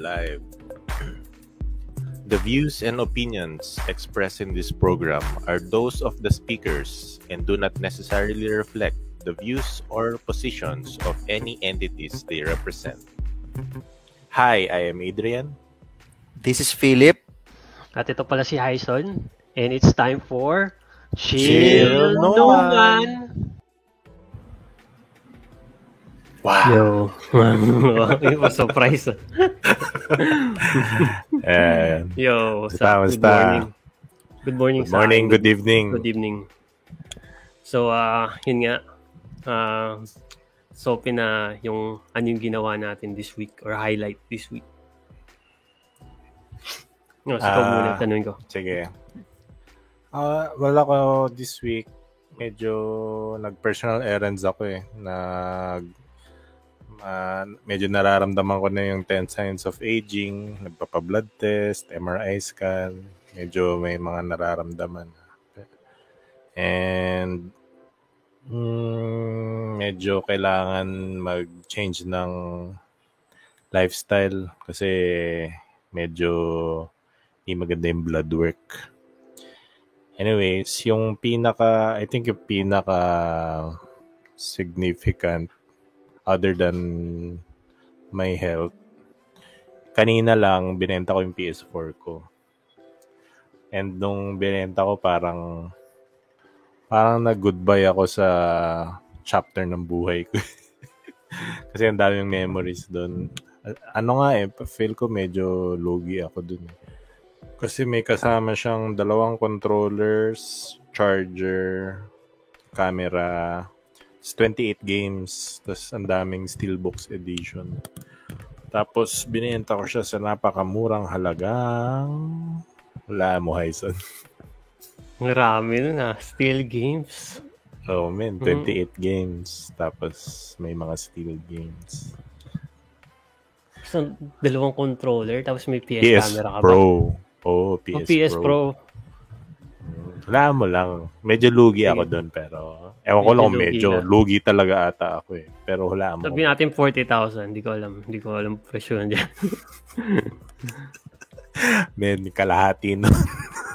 live. The views and opinions expressed in this program are those of the speakers and do not necessarily reflect the views or positions of any entities they represent. Hi, I am Adrian. This is Philip. At ito pala si Hyson. And it's time for Chill Chill No No Man. Man. Wow. Yo. Surprise. Eh, Yo, what's up? Good basta. morning. Good morning good sa morning, good evening. Good evening. So, ah, yun nga. Ah, so, pina yung ano yung ginawa natin this week or highlight this week. No, so, ikaw Ah. muna tanong ko. Sige. Ah, wala ko this week. Medyo nag-personal errands ako eh. Nag ah, medyo nararamdaman ko na yung 10 signs of aging, nagpapa-blood test, MRI scan, medyo may mga nararamdaman. And mm, medyo kailangan mag-change ng lifestyle kasi medyo hindi maganda yung blood work. Anyways, yung pinaka, I think yung pinaka significant other than my health, kanina lang binenta ko yung PS4 ko. And nung binenta ko parang parang nag-goodbye ako sa chapter ng buhay ko. Kasi ang daming memories doon. Ano nga eh, feel ko medyo logi ako doon eh. Kasi may kasama siyang dalawang controllers, charger, camera. It's 28 games. Tapos ang daming Steelbox edition. Tapos binenta ko siya sa napakamurang halagang... Wala mo, Hyson. Marami nun ah. Still games. Oh, man. 28 games. Tapos may mga Steel games. So, dalawang controller, tapos may PS, PS camera ka ba? Pro. Oh, PS, Oh, PS Pro. Pro. Wala mo lang. Medyo lugi ako doon pero ewan ko Medyo lang kung medyo ka. lugi talaga ata ako eh. Pero wala mo. Sabi natin 40,000. Hindi ko alam. Hindi ko alam presyo dyan. Men, kalahati no.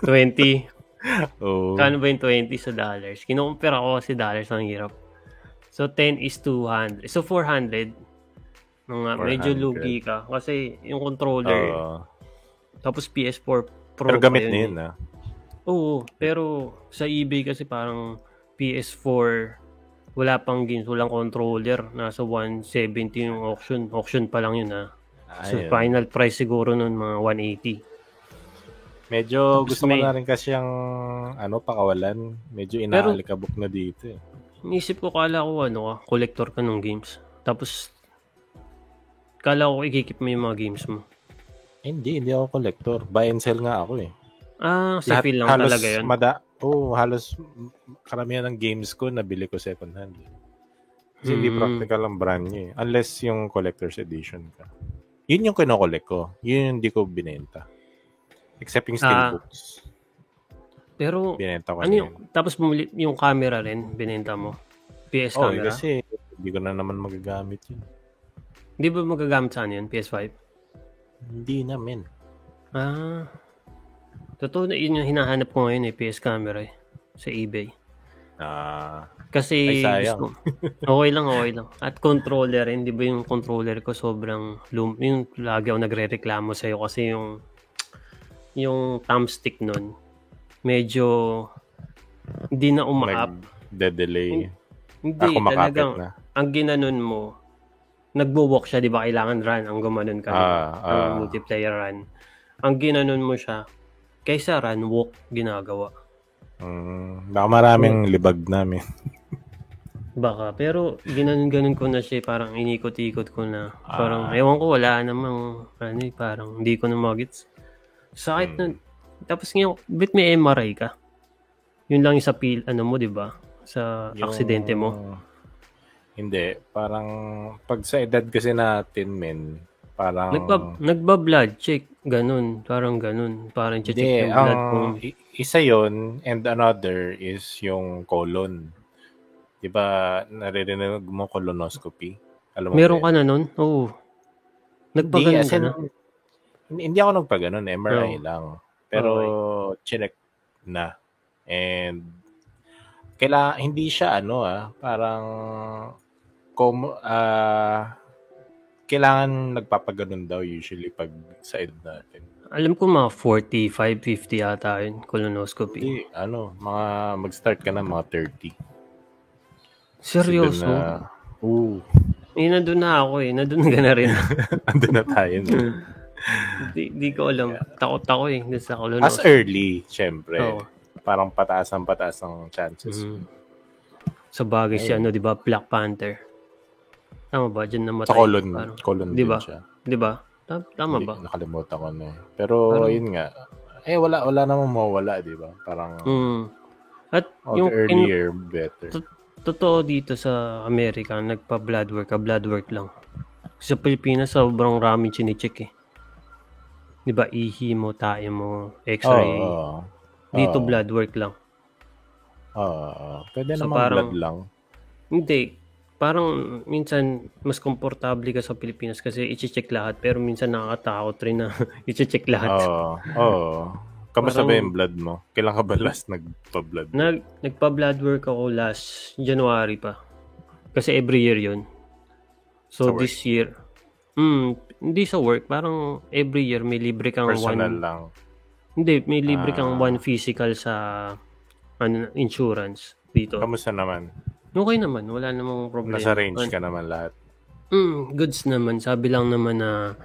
20. oh. Kano ba yung 20 sa dollars? Kinukumpira ko kasi dollars ang hirap. So, 10 is 200. So, 400. Mga medyo 400. lugi ka. Kasi yung controller, Oo. tapos PS4 Pro pero gamit na eh. yun ah. Oo, pero sa eBay kasi parang PS4 wala pang games, walang controller. Nasa 170 yung auction. Auction pa lang yun ha. So, Ayun. final price siguro nun mga 180. Medyo Tapos gusto mo may- na rin kasi yung ano, pakawalan. Medyo inaalikabok na dito eh. Inisip ko kala ko ano ka, collector ka ng games. Tapos kala ko ikikip mo yung mga games mo. Eh, hindi, hindi ako collector. Buy and sell nga ako eh. Ah, sa feel lang halos talaga yun. Mada, oh, halos karamihan ng games ko nabili ko second hand. eh. Kasi hindi Mm. practical ang brand niya eh. Unless yung collector's edition ka. Yun yung kinokollect ko. Yun yung hindi ko binenta. Except yung Ah, steelbooks. Pero binenta ko ano yung, yun. tapos bumili yung camera rin, binenta mo. PS Oh, eh, camera. kasi hindi ko na naman magagamit yun. Hindi ba magagamit saan yun? PS5? Hindi na, men. Ah. Totoo na yun yung hinahanap ko ngayon eh, PS camera eh. Sa eBay. Ah, Ay, Kasi sayang. gusto- okay lang, okay lang. At controller rin, di ba yung controller ko sobrang lum... Yung lagi ako nagre-reklamo sa'yo kasi yung yung thumbstick nun, medyo hindi na umaap. nag-delay. Hindi, Ako talagang na. ang ginanon mo, nagbo-walk siya, di ba? Kailangan run, ang gumanon ka. Ah, ang ah. multiplayer run. Ang ginanon mo siya, kaysa run, walk, ginagawa. Mm, baka maraming libag namin. Baka, pero ginanon-ganon ko na siya, parang inikot-ikot ko na. Parang, Ah. ewan ko, wala namang, ano eh, parang hindi ko na magets. Sakit Hmm. na, tapos ngayon, bit may MRI ka? Yun lang yung sa pil, ano mo, di ba? Sa Yung- aksidente mo. Hindi. Parang, pag sa edad kasi natin, men, parang... Nagba, nagba-blood check, ganun, parang ganun. Parang check yung blood kung i- isa yon and another is yung colon. Di ba, naririnig mo colonoscopy? Alam mo Meron ba ka na nun? Oo. Nagpaganon ka na? Hindi, hindi ako nagpaganon, MRI Oo. lang. Pero chinek na. And kaila hindi siya ano ah, parang kom ah kailangan nagpapaganon daw usually pag sa edad natin. Alam ko mga 45, 50 ata yun, colonoscopy. Hindi, ano, mga mag-start ka na mga 30. Seryoso? Na- Oo. Eh, nandun na ako eh. Nandun ka na rin. Andun na tayo. no? di, di ko alam. Takot ako eh. Dun sa As colonoscopy. early, syempre. Oo. Parang pataas ang pataas ang chances. Mhm. Sa bagay si Ayun. ano, di ba? Black Panther. Tama ba? Diyan namatay. Sa colon, Parang- colon Di din siya. Di ba? Ta- Tama Hindi, ba? Nakalimutan ko na eh. Pero Parang- yun nga. Eh, wala, wala namang mawala, di ba? Parang Mm. At oh, yung the in, earlier, better. totoo dito sa Amerika, nagpa-blood work ka, blood work lang. Sa Pilipinas, sobrang raming chinicheck eh. Di ba? Ihi mo, tae mo, x-ray. oo. Dito Oo. blood work lang. Oo, oo. Pwede So, namang parang- blood lang. Hindi. Parang minsan mas komportable ka sa Pilipinas kasi i-check lahat pero minsan nakakatakot rin na i-check lahat. Oo. Oo. Kamusta Parang- ba yung blood mo? Kailan ka ba last nagpa-blood? Nag nagpa-blood work ako last January pa. Kasi every year 'yun. So Sa work? this year, mm, hindi sa work, parang every year may libre kang Personal one lang. Hindi, may libre kang Ah. one physical sa ano, insurance dito. Kamusta naman? Okay naman, wala namang problema. Nasa range An- ka naman lahat. Mm, goods naman. Sabi lang naman na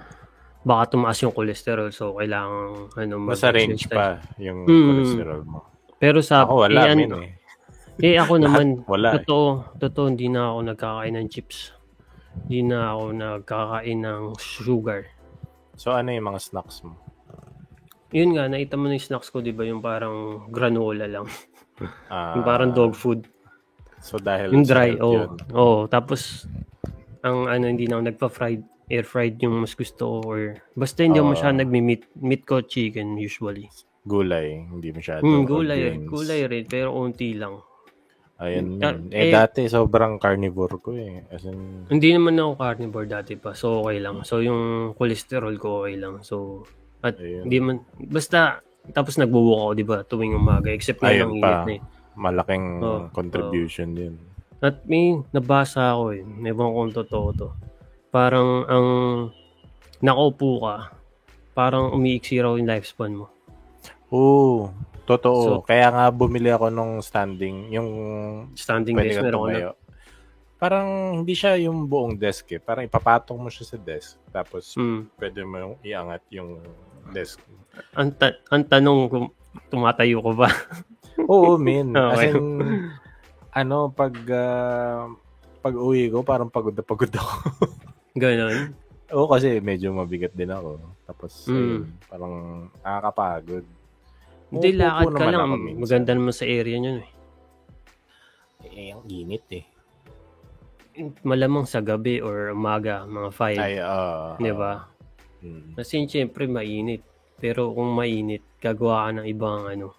baka tumaas yung cholesterol so kailangan ano Nasa range pa yung Mm. cholesterol mo. Pero sa Ako wala, eh, ano, eh. eh ako naman wala eh. totoo, totoo hindi na ako nagkakain ng chips. Hindi na ako nagkakain ng sugar. So ano yung mga snacks mo? Yun nga, nakita mo na yung snacks ko, di ba? Yung parang granola lang. Ah, yung parang dog food. So dahil Yung dry, oh. yun. Oh, tapos ang ano hindi na ako nagpa-fried, air fried yung mas gusto ko or basta hindi ako Oo. masyadong nagmi-meat, meat ko chicken usually. Gulay, hindi masyado. Hmm, gulay, Onions. gulay rin pero unti lang. Ayun Ah, yun. Eh, eh, dati sobrang carnivore ko eh. As in, Hindi naman ako carnivore dati pa, so okay lang. So yung cholesterol ko okay lang. So at Ayun. hindi man basta tapos nagbubuka ako, 'di ba, tuwing umaga except na Ayun ng pa. init na eh. Malaking Oh, contribution din. At may nabasa ako eh. Ewan kung totoo to. Parang ang nakaupo ka, parang umiiksi raw yung lifespan mo. Oo, totoo. So- Kaya nga bumili ako nung standing, yung Standing desk, meron ko na. Parang hindi siya yung buong desk eh. Parang ipapatong mo siya sa desk. Tapos Hmm. pwede mo yung iangat yung desk. Ang, ta- ang tanong kung tumatayo ko ba? Oo, min. As Okay. in, ano, pag ah, pag uwi ko, parang pagod na pagod ako. Ganon. Oo, kasi medyo mabigat din ako. Tapos, Mm. ayun, parang nakakapagod. Hindi, lakad ka lang. Maganda naman sa area nyo eh. Eh, ang init eh. Malamang sa gabi or umaga, mga 5. Ay, ah. Di ba? mm. Kasi syempre mainit. Pero kung mainit, gagawa ka ng ibang ano,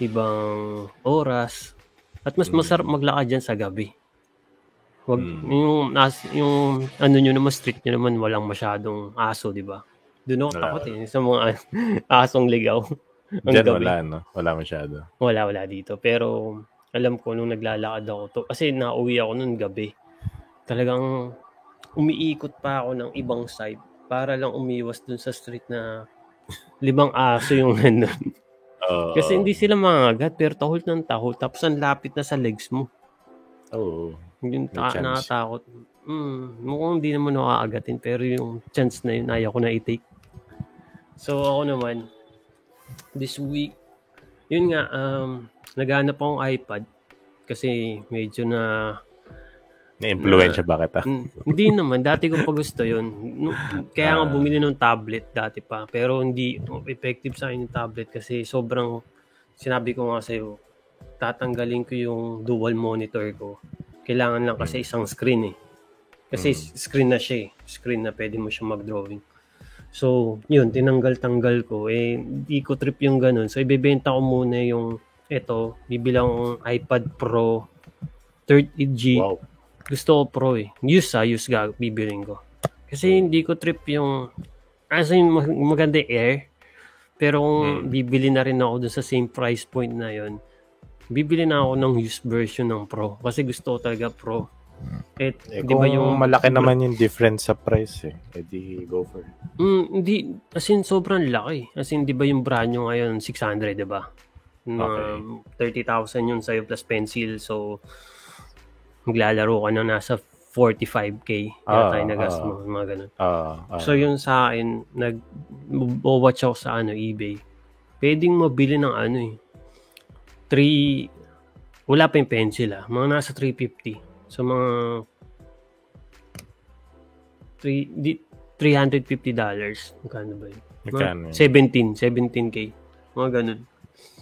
ibang oras. At mas Mm. masarap maglakad dyan sa gabi. Wag, Mm. yung, nas, yung ano nyo naman, street nyo naman, walang masyadong aso, di ba? Doon ako Wala. takot eh, sa mga asong ligaw. Ang Diyan gabi. wala, no? Wala masyado. Wala, wala dito. Pero alam ko nung naglalakad ako to, kasi nauwi ako nung gabi. Talagang umiikot pa ako ng ibang side para lang umiwas dun sa street na limang aso yung nandun. Kasi hindi sila mangagat pero tahol ng tahol tapos ang lapit na sa legs mo. Oo. Yung May ta- nakatakot. Mm, mukhang hindi naman ako aagatin pero yung chance na yun ayaw ko na i-take. So ako naman, this week, yun nga, um, naghanap akong iPad kasi medyo na Na-influensya ba kita? Mm, hindi naman. Dati ko pa gusto yun. Kaya nga Ah. bumili ng tablet dati pa. Pero hindi effective sa akin yung tablet kasi sobrang, sinabi ko nga sa'yo, tatanggalin ko yung dual monitor ko. Kailangan lang kasi isang screen eh. Kasi screen na siya eh. Screen na pwede mo siya mag-drawing. So, yun, tinanggal-tanggal ko. Eh, di ko trip yung ganun. So, ibebenta ko muna yung, eto, bibilang iPad Pro 30G Wow. Gusto ko pro eh. Use ah, use ga, bibiling ko. Kasi hindi ko trip yung as in, mag- maganda air. Pero kung Hmm. bibili na rin ako dun sa same price point na yon bibili na ako ng used version ng Pro. Kasi gusto ko talaga Pro. Eh, Eh, di ba yung... malaki naman yung difference sa price eh, edi go for it. Mm, hindi, as in, sobrang laki. As in, di ba yung brand nyo ngayon, 600, di ba? Okay. Mga 30,000 yun sa'yo plus pencil. So, maglalaro ka na nasa 45k. Ah, yata yung nagas ah. mo. Mga ganun. Ah, ah. So, yun sa akin, nag-watch ako sa ano, eBay. Pwedeng mabili ng ano eh. 3, wala pa yung pencil ah. Mga nasa 350. So, mga 3, di, 350 dollars. Magkano ba yun? Magkano yun? 17, 17k. Mga ganun.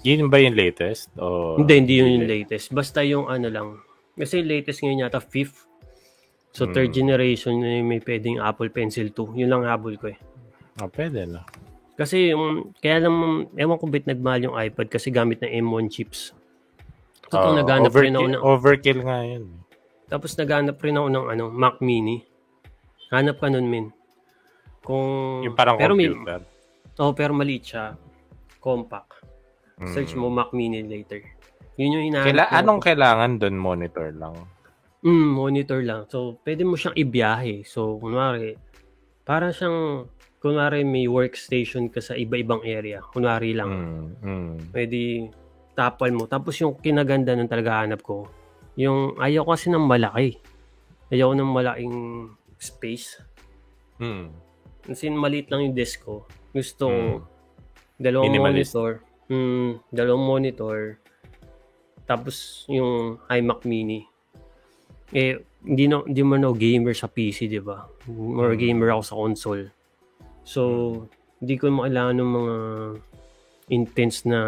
Yun ba yung latest? O... Hindi, hindi yun yung latest. Basta yung ano lang. Kasi latest ngayon yata, fifth. So, Hmm. third generation na yung may pwedeng Apple Pencil 2. Yun lang habol ko eh. Ah, pwede na. Kasi yung, kaya lang, ewan ko bit nagmahal yung iPad kasi gamit ng M1 chips. So, Ah, naghanap rin ako overkill, ng, overkill nga yun. tapos naghanap rin ako ng ano, Mac Mini. Hanap ka nun, min. Kung, Yung parang pero may, computer. oh, pero maliit siya. Compact. Mm. Search mo Mac Mini later. Yun yung hinahanap Kaila- ko. anong kailangan doon? Monitor lang. Mm, monitor lang. So, pwede mo siyang ibiyahe. So, kunwari, parang siyang, kunwari may workstation ka sa iba-ibang area. Kunwari lang. Mm, mm. Pwede tapal mo. Tapos yung kinaganda ng talaga hanap ko, yung ayaw ko kasi ng malaki. Ayaw ng malaking space. Mm. Kasi maliit lang yung desk ko. Gusto Mm. dalawang Minimalist. monitor. Mm, dalawang monitor. Tapos yung iMac mini. Eh, hindi, na, hindi man ako gamer sa PC, di ba? More Mm. gamer ako sa console. So, hindi ko makailangan ng mga intense na...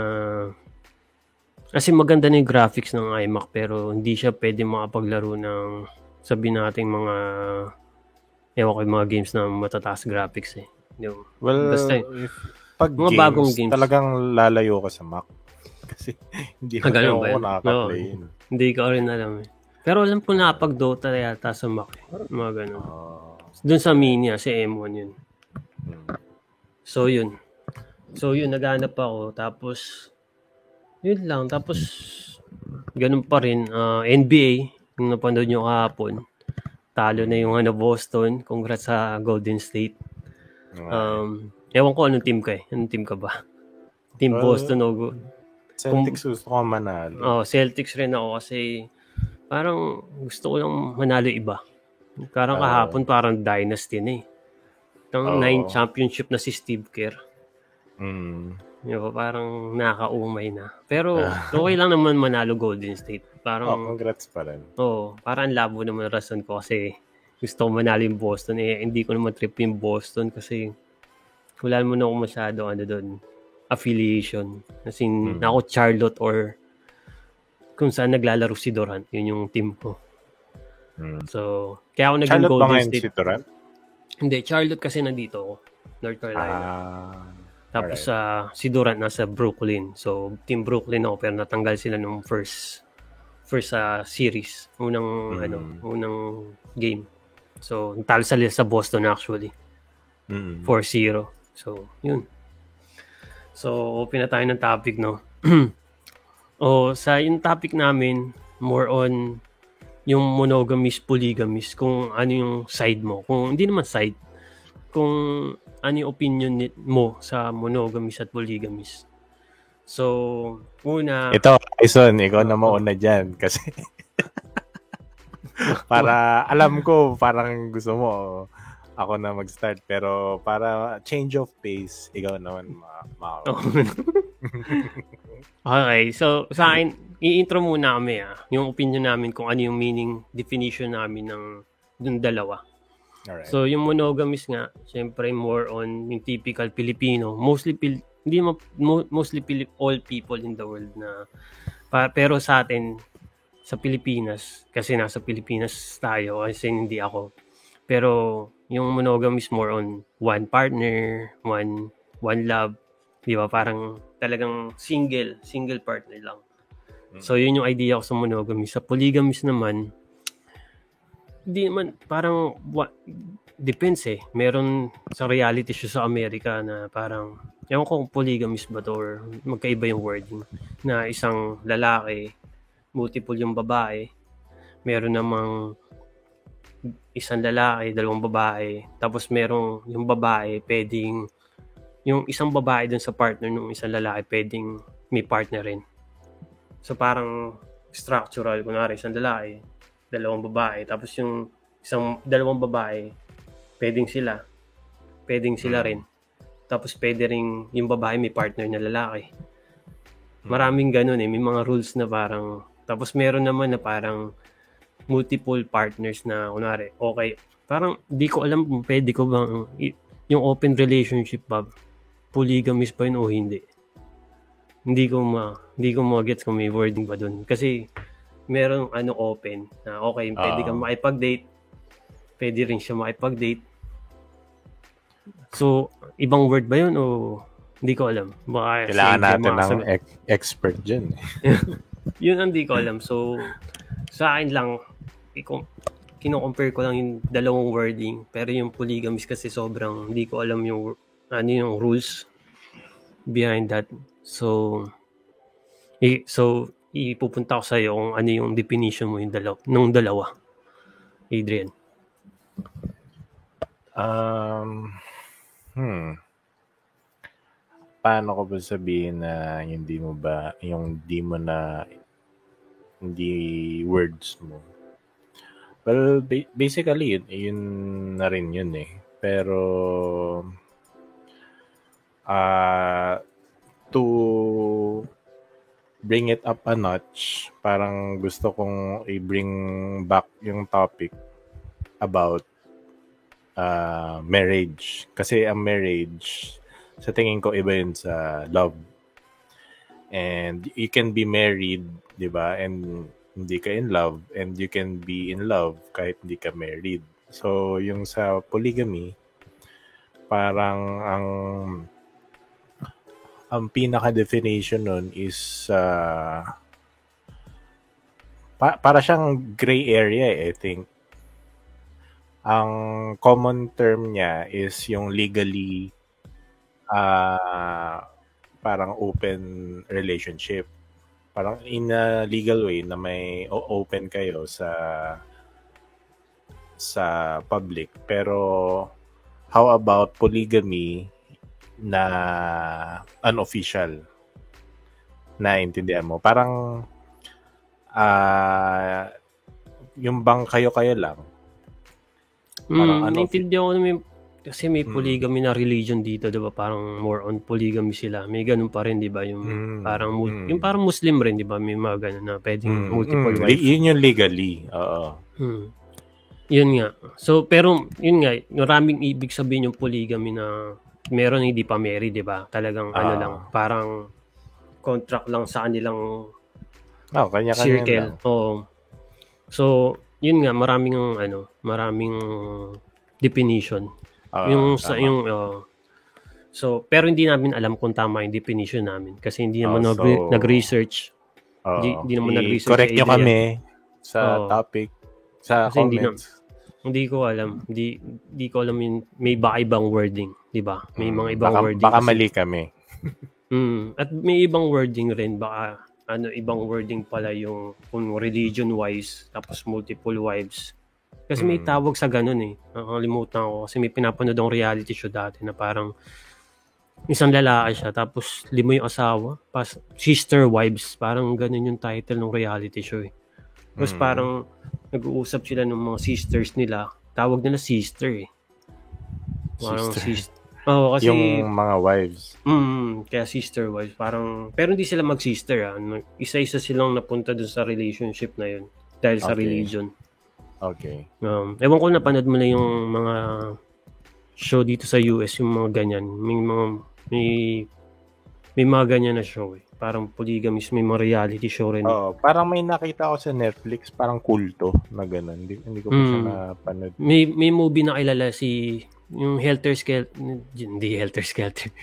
Kasi maganda na yung graphics ng iMac pero hindi siya pwede makapaglaro ng sabi nating mga ewan ko yung mga games na matataas graphics eh. Yung, Well, Basta if, pag Mga games, bagong games. talagang lalayo ka sa Mac. Kasi hindi Ah, na ganun ako nakaka-play yun. Hindi ko rin alam eh. Pero alam ko na pag Dota yata sa Mac. eh. Mga ganun. Ah, Doon sa Mini ah, si M1 yun. mm. So yun. So yun, naghanap ako. Tapos, yun lang. Tapos, ganun pa rin. ah, NBA, yung napanood nyo kahapon. Talo na yung ano, Boston. Congrats sa Golden State. Um, ewan ko anong team ka eh. Anong team ka ba? Team Boston o Celtics gusto ko manalo. Oh, Celtics rin ako kasi parang gusto ko lang manalo iba. Parang Oo. kahapon parang dynasty na eh. Ang Oo. nine championship na si Steve Kerr. Mm. Ba? Parang nakaumay na. Pero okay lang naman manalo Golden State. Oh, Parang, congrats pa rin. oh, parang labo naman ang rason ko kasi gusto ko manalo yung Boston. Eh, hindi ko naman trip yung Boston kasi wala mo na ako masyado ano doon affiliation. As in, Hmm. ako Charlotte or kung saan naglalaro si Durant. Yun yung team ko. Mm. So, kaya ako naging Charlotte ba Golden ngayon State. si Durant? Hindi, Charlotte kasi nandito ako. North Carolina. Ah. Tapos alright. sa si Durant nasa Brooklyn. So, team Brooklyn ako pero natanggal sila nung first first sa series. Unang Mm. ano, unang game. So, natalo sila sa Boston actually. Mm. 4-0. So, yun. So, open na tayo ng topic, no? o, sa yung topic namin, more on yung monogamous, polygamous, kung ano yung side mo. Kung hindi naman side, kung ano yung opinion ni- mo sa monogamous at polygamous. So, una, Ito, Tyson, ikaw na mauna dyan. Kasi para alam ko parang gusto mo ako na mag-start pero para change of pace ikaw naman ma, ma- Oh. okay, so sa akin, i-intro muna kami ah, yung opinion namin kung ano yung meaning, definition namin ng yung dalawa. Alright. So yung monogamous nga, syempre more on yung typical Filipino, mostly Pil- hindi mo mo- mostly Pili- all people in the world na pa, pero sa atin sa Pilipinas kasi nasa Pilipinas tayo kasi hindi ako. Pero yung monogamous more on one partner, one one love, di ba? Parang talagang single, single partner lang. So yun yung idea ko sa monogamous. Sa polygamous naman, Hindi naman, parang, wa, depends eh. Meron sa reality show sa Amerika na parang, ewan ko kung polygamous ba to or magkaiba yung wording, na isang lalaki, multiple yung babae, meron namang isang lalaki, dalawang babae, tapos merong yung babae pwedeng yung isang babae dun sa partner ng isang lalaki pwedeng may partner rin. So parang structural, kunwari isang lalaki, dalawang babae, tapos yung isang dalawang babae, pwedeng sila, pwedeng sila rin. Tapos pwede rin yung babae may partner na lalaki. Maraming ganun eh, may mga rules na parang, tapos meron naman na parang multiple partners na kunwari, okay, parang di ko alam kung pwede ko bang yung open relationship ba polygamous pa yun o hindi. Hindi ko ma hindi ko ma-gets kung may wording ba doon. Kasi merong ano open na okay, pwede Oo. kang makipag-date. Pwede rin siya makipag-date. So, ibang word ba yun o hindi ko alam. Baka Kailangan natin ng ex- expert dyan. Yun ang di ko alam. So, sa akin lang, kino-compare ko lang yung dalawang wording. Pero yung polygamous kasi sobrang hindi ko alam yung ano yung rules behind that. So, i- so ipupunta ko sa iyo kung ano yung definition mo yung dalaw nung dalawa. Adrian. Um, hmm. Paano ko ba sabihin na hindi mo ba, yung di mo na, hindi words mo? Well, ba- basically, yun, yun na rin yun eh. Pero, ah, to bring it up a notch, parang gusto kong i-bring back yung topic about uh, marriage. Kasi ang marriage, sa tingin ko, iba yun sa love. And you can be married, di ba? And hindi ka in love. And you can be in love kahit hindi ka married. So, yung sa polygamy, parang ang ang pinaka-definition nun is uh, pa- para siyang gray area eh, I think ang common term niya is yung legally ah parang open relationship. Parang in a legal way na may open kayo sa sa public. Pero how about polygamy na unofficial? Na intindihan mo? Parang ah yung bang kayo-kayo lang Parang Mm, ano, naintindihan ko kasi may Mm. polygamy na religion dito, 'di ba? Parang more on polygamy sila. May ganun pa rin, 'di ba? Yung Mm, parang mul- mm. yung parang Muslim rin, 'di ba? May mga ganun na pwedeng Mm, multiple mm, wife. yun yung legally. Oo. Hmm. Yun nga. So, pero, yun nga, maraming ibig sabihin yung polygamy na meron hindi pa married, di ba? Talagang ano Ah. lang, parang contract lang sa kanilang Oh, kanya-kanya circle. lang. Oo. So, yun nga, maraming ano, maraming definition. Oo, yung sa tama. yung oo. So, pero hindi namin alam kung tama yung definition namin kasi hindi naman nag- so- nag-research. Oo. di- di naman nag-research I-correct si nyo kami sa Oo. topic, sa Kasi hindi comments. Hindi ko alam. Hindi, hindi ko alam yung may baka ibang wording, di ba? May Mm, mga ibang baka, wording. Baka kasi. mali kami. Mm, at may ibang wording rin. Baka ano, ibang wording pala yung kung religion-wise, tapos multiple wives. Kasi may Mm. tawag sa ganun eh. Nakakalimutan ko. Kasi may pinapanood akong reality show dati na parang isang lalaki siya, tapos lima yung asawa. Pas, sister wives. Parang ganun yung title ng reality show eh. Tapos Mm. parang nag-uusap sila ng mga sisters nila. Tawag nila sister eh. Parang Sister. sister. Oo, kasi... yung mga wives. Mm, kaya sister wives. Parang... Pero hindi sila mag-sister ah. Isa-isa silang napunta dun sa relationship na yun. Dahil sa Okay. religion. Okay. Um, ewan ko napanood mo na yung mga show dito sa US, yung mga ganyan. May mga... May, may mga ganyan na show eh. Parang polygamous, may mga reality show rin. Oo, parang may nakita ako sa Netflix, parang kulto na gano'n. Hindi, hindi ko pa siya Mm. napanood. May may movie na kilala si yung Helter Skelter, hindi Helter Skelter.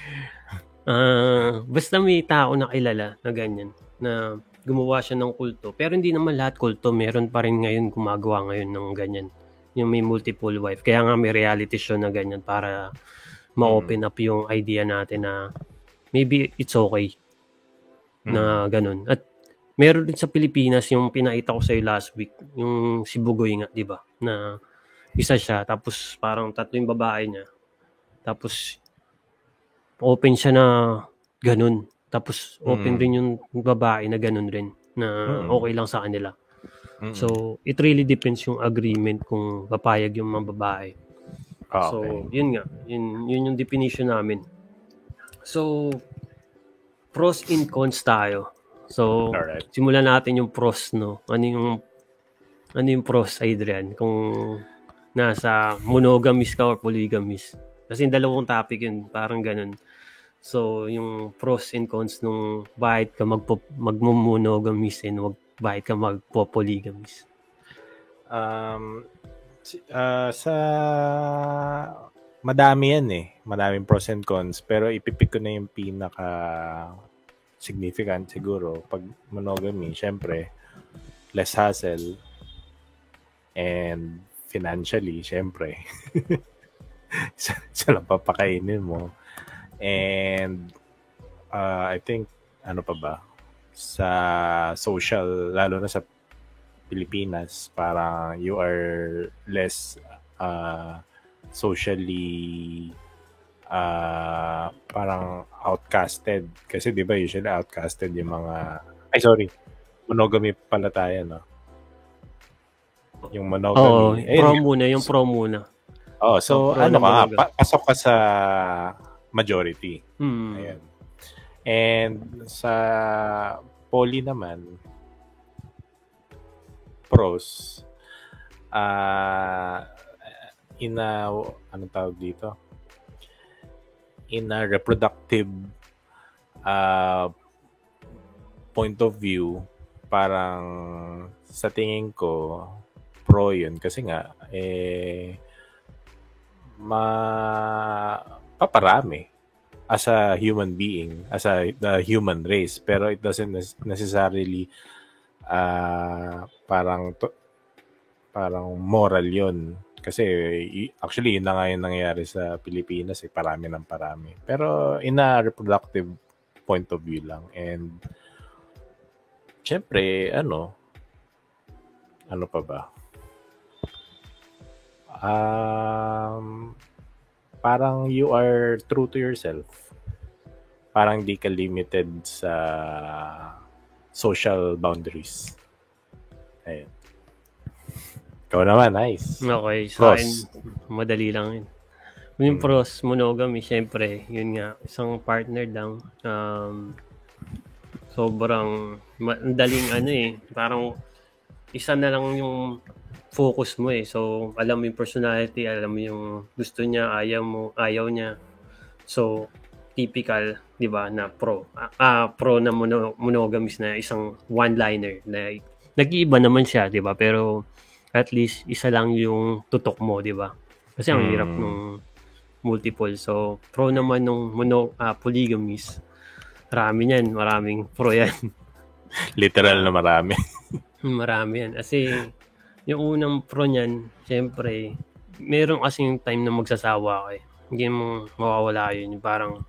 Ah, basta may tao na kilala na ganyan na gumawa siya ng kulto. Pero hindi naman lahat kulto, meron pa rin ngayon gumagawa ngayon ng ganyan. yung may multiple wife. Kaya nga may reality show na ganyan para ma-open up yung idea natin na maybe it's okay na ganun. At meron din sa Pilipinas yung pinakita ko sa last week, yung si Bugoy nga, di ba? Na isa siya, tapos parang tatlo yung babae niya. Tapos open siya na ganun. Tapos open Mm. rin yung babae na ganun rin na Mm. okay lang sa kanila. Mm. So, it really depends yung agreement kung papayag yung mga babae. okay. So, yun nga. Yun, yun yung definition namin. So, pros and cons tayo. So, Alright. simulan natin yung pros, no? Ano yung, ano yung pros, Adrian? Kung nasa monogamous ka or polygamous. Kasi yung dalawang topic yun, parang ganun. So, yung pros and cons nung bakit ka magpo, magmo-monogamous and wag, bakit ka magpo-polygamous. Um, ah, sa madami yan eh. Madaming pros and cons. Pero ipipick ko na yung pinaka significant siguro. Pag monogamy, syempre, less hassle. And financially, syempre. isa, isa lang papakainin mo. And uh, I think, ano pa ba? Sa social, lalo na sa Pilipinas, parang you are less uh, socially uh, parang outcasted. Kasi di ba usually outcasted yung mga... Ay, sorry. Monogamy pala tayo, no? Yung Oo, monogamy. Ayun, pro muna, yung pro muna. Oh, so pro ano ka, pa- pasok ka sa majority. Hmm. Ayan. And sa poly naman, pros, ah in a, anong tawag dito? In a reproductive ah point of view, parang sa tingin ko, pro yun. Kasi nga, eh, ma paparami. As a human being, as a the human race, pero it doesn't necessarily ah parang to, parang moral yon kasi actually yun na nga yung nangyayari sa Pilipinas eh, parami ng parami. Pero in a reproductive point of view lang. And syempre ano ano pa ba? Um, parang you are true to yourself. Parang di ka limited sa social boundaries. Ayun. Ikaw naman, nice. Okay, sa Pros. akin, madali lang yun. Yung Hmm. pros, monogamy, syempre, yun nga, isang partner lang. Um, sobrang, madaling ano eh, parang isa na lang yung focus mo eh. So, alam mo yung personality, alam mo yung gusto niya, ayaw mo, ayaw niya. So, typical, di ba, na pro. Ah, ah, pro na mono, monogamous na isang one-liner na nag-iiba naman siya, di ba? Pero at least isa lang yung tutok mo, di ba? Kasi ang Mm. hirap nung multiple. So, pro naman nung mono, ah, polygamous. Marami yan, maraming pro yan. Literal na marami. Marami yan. Kasi yung unang pro niyan, syempre, meron kasing time na magsasawa ka eh. Hindi mo mawawala yun. Yung Parang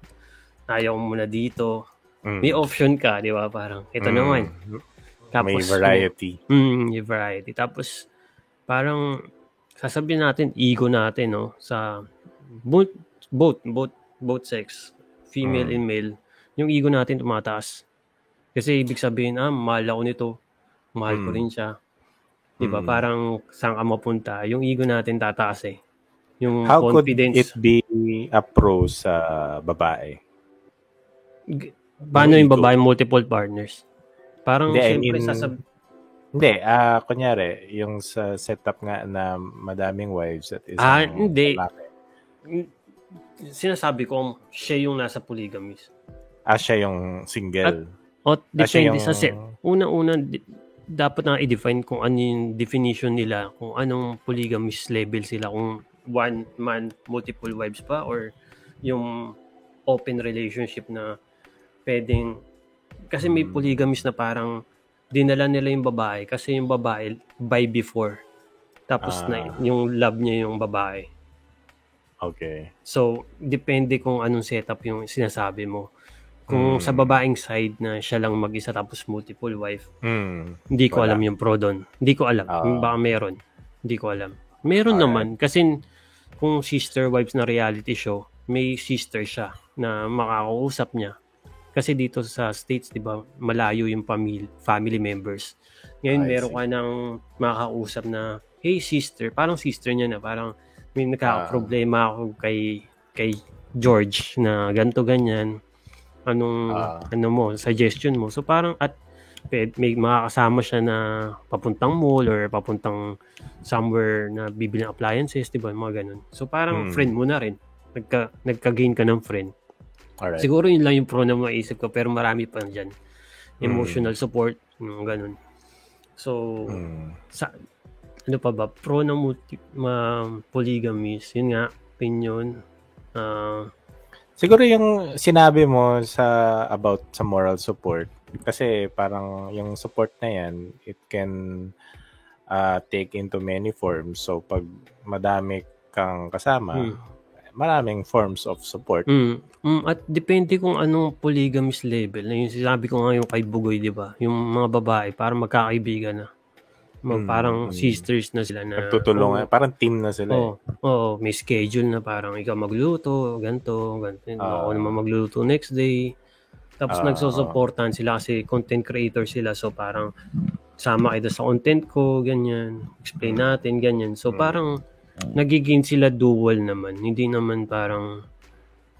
ayaw mo muna dito. Mm. May option ka, di ba? Parang ito Mm. naman. May variety. Mm, may variety. Tapos, parang, sasabihin natin, ego natin, no? Sa, both, both, both, both sex, female Mm. and male, yung ego natin tumataas. Kasi ibig sabihin, ah, mahal ako nito. Mahal ko Mm. rin siya. Di ba? Mm. Parang, saan ka mapunta? Yung ego natin tataas eh. Yung How could confidence. it be a pro sa babae? G- Paano yung ego? babae multiple partners? Parang, Hindi, I siyempre, mean- sasab- Hindi, ah kunyari, yung sa setup nga na madaming wives at isang Ah, hindi. lalaki. sinasabi ko, siya yung nasa polygamous. Ah, siya yung single. O, Ah, siya depende yung- sa set. Una-una, dapat na i-define kung ano yung definition nila, kung anong polygamous level sila, kung one man, multiple wives pa, or yung open relationship na pwedeng, kasi may Hmm. polygamous na parang dinala nila yung babae, kasi yung babae by before. Tapos Ah. na, yung love niya yung babae. Okay. So, depende kung anong setup yung sinasabi mo. Kung Hmm. sa babaeng side na siya lang mag-isa tapos multiple wife, Hmm. hindi ko Wala. alam yung pro doon. Hindi ko alam. Ah. Baka meron. Hindi ko alam. Meron Alright. naman. Kasi kung sister wives na reality show, may sister siya na makakausap niya. Kasi dito sa States, di ba, malayo yung family, family members. Ngayon, I meron see. ka ng makakausap na, hey sister, parang sister niya na, parang may nagkakaproblema ako kay, kay George na ganto ganyan. Anong, Ah. ano mo, suggestion mo. So parang, at may makakasama siya na papuntang mall or papuntang somewhere na bibili ng appliances, di ba? Mga ganun. So parang Hmm. friend mo na rin. Nagka, nagka-gain ka ng friend. Alright. Siguro yun lang yung pro na maisip ko, pero marami pa dyan. Hmm. Emotional support, yung ganun. So, Hmm. sa, ano pa ba? Pro na multi, ma, polygamist. Yun nga, opinion. Ah, Siguro yung sinabi mo sa about sa moral support kasi parang yung support na yan it can uh, take into many forms so pag madami kang kasama Hmm. maraming forms of support Mm, mm, at depende kung anong polygamist level. Na yung sinabi ko nga yung kay Bugoy, di ba? Yung mga babae, parang magkakaibigan na. Mag, Mm, parang mm. sisters na sila na. nagtutulungan parang team na sila eh. Oo, oo, may schedule na parang ikaw magluto, ganto, ganto. Ah. ako naman magluto next day. Tapos Ah, nagsusuportahan sila kasi content creator sila. So parang sama kayo sa content ko, ganyan. Explain natin, ganyan. So Mm. parang nagiging sila dual naman. Hindi naman parang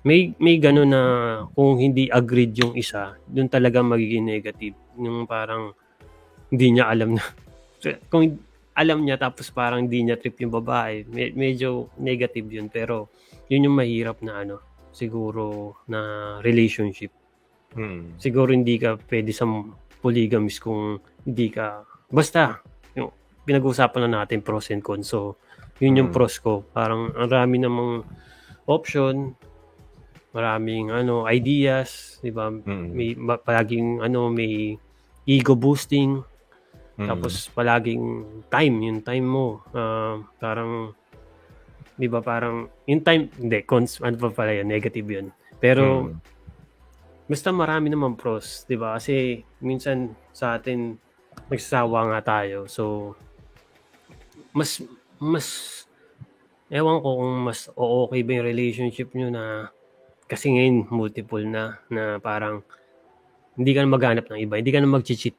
may may gano'n na kung hindi agreed yung isa, doon talaga magiging negative. Yung parang hindi niya alam na kung alam niya tapos parang hindi niya trip yung babae, me- medyo negative yun. Pero yun yung mahirap na ano, siguro na relationship. Hmm. Siguro hindi ka pwede sa polygamist kung hindi ka, basta, yung pinag-uusapan na natin pros and cons. So, yun yung Mm. pros ko. Parang ang rami namang option, maraming ano, ideas, di ba? Hmm. May ma- palaging ano, may ego boosting, Tapos palaging time, yung time mo. ah, parang, di ba parang, yung time, hindi, cons, ano pa pala yun, negative yun. Pero, Hmm. basta marami naman pros, di ba? Kasi minsan sa atin, nagsasawa nga tayo. So, mas, mas, ewan ko kung mas okay ba yung relationship nyo na, kasi ngayon, multiple na, na parang, hindi ka na maghanap ng iba, hindi ka na mag-cheat.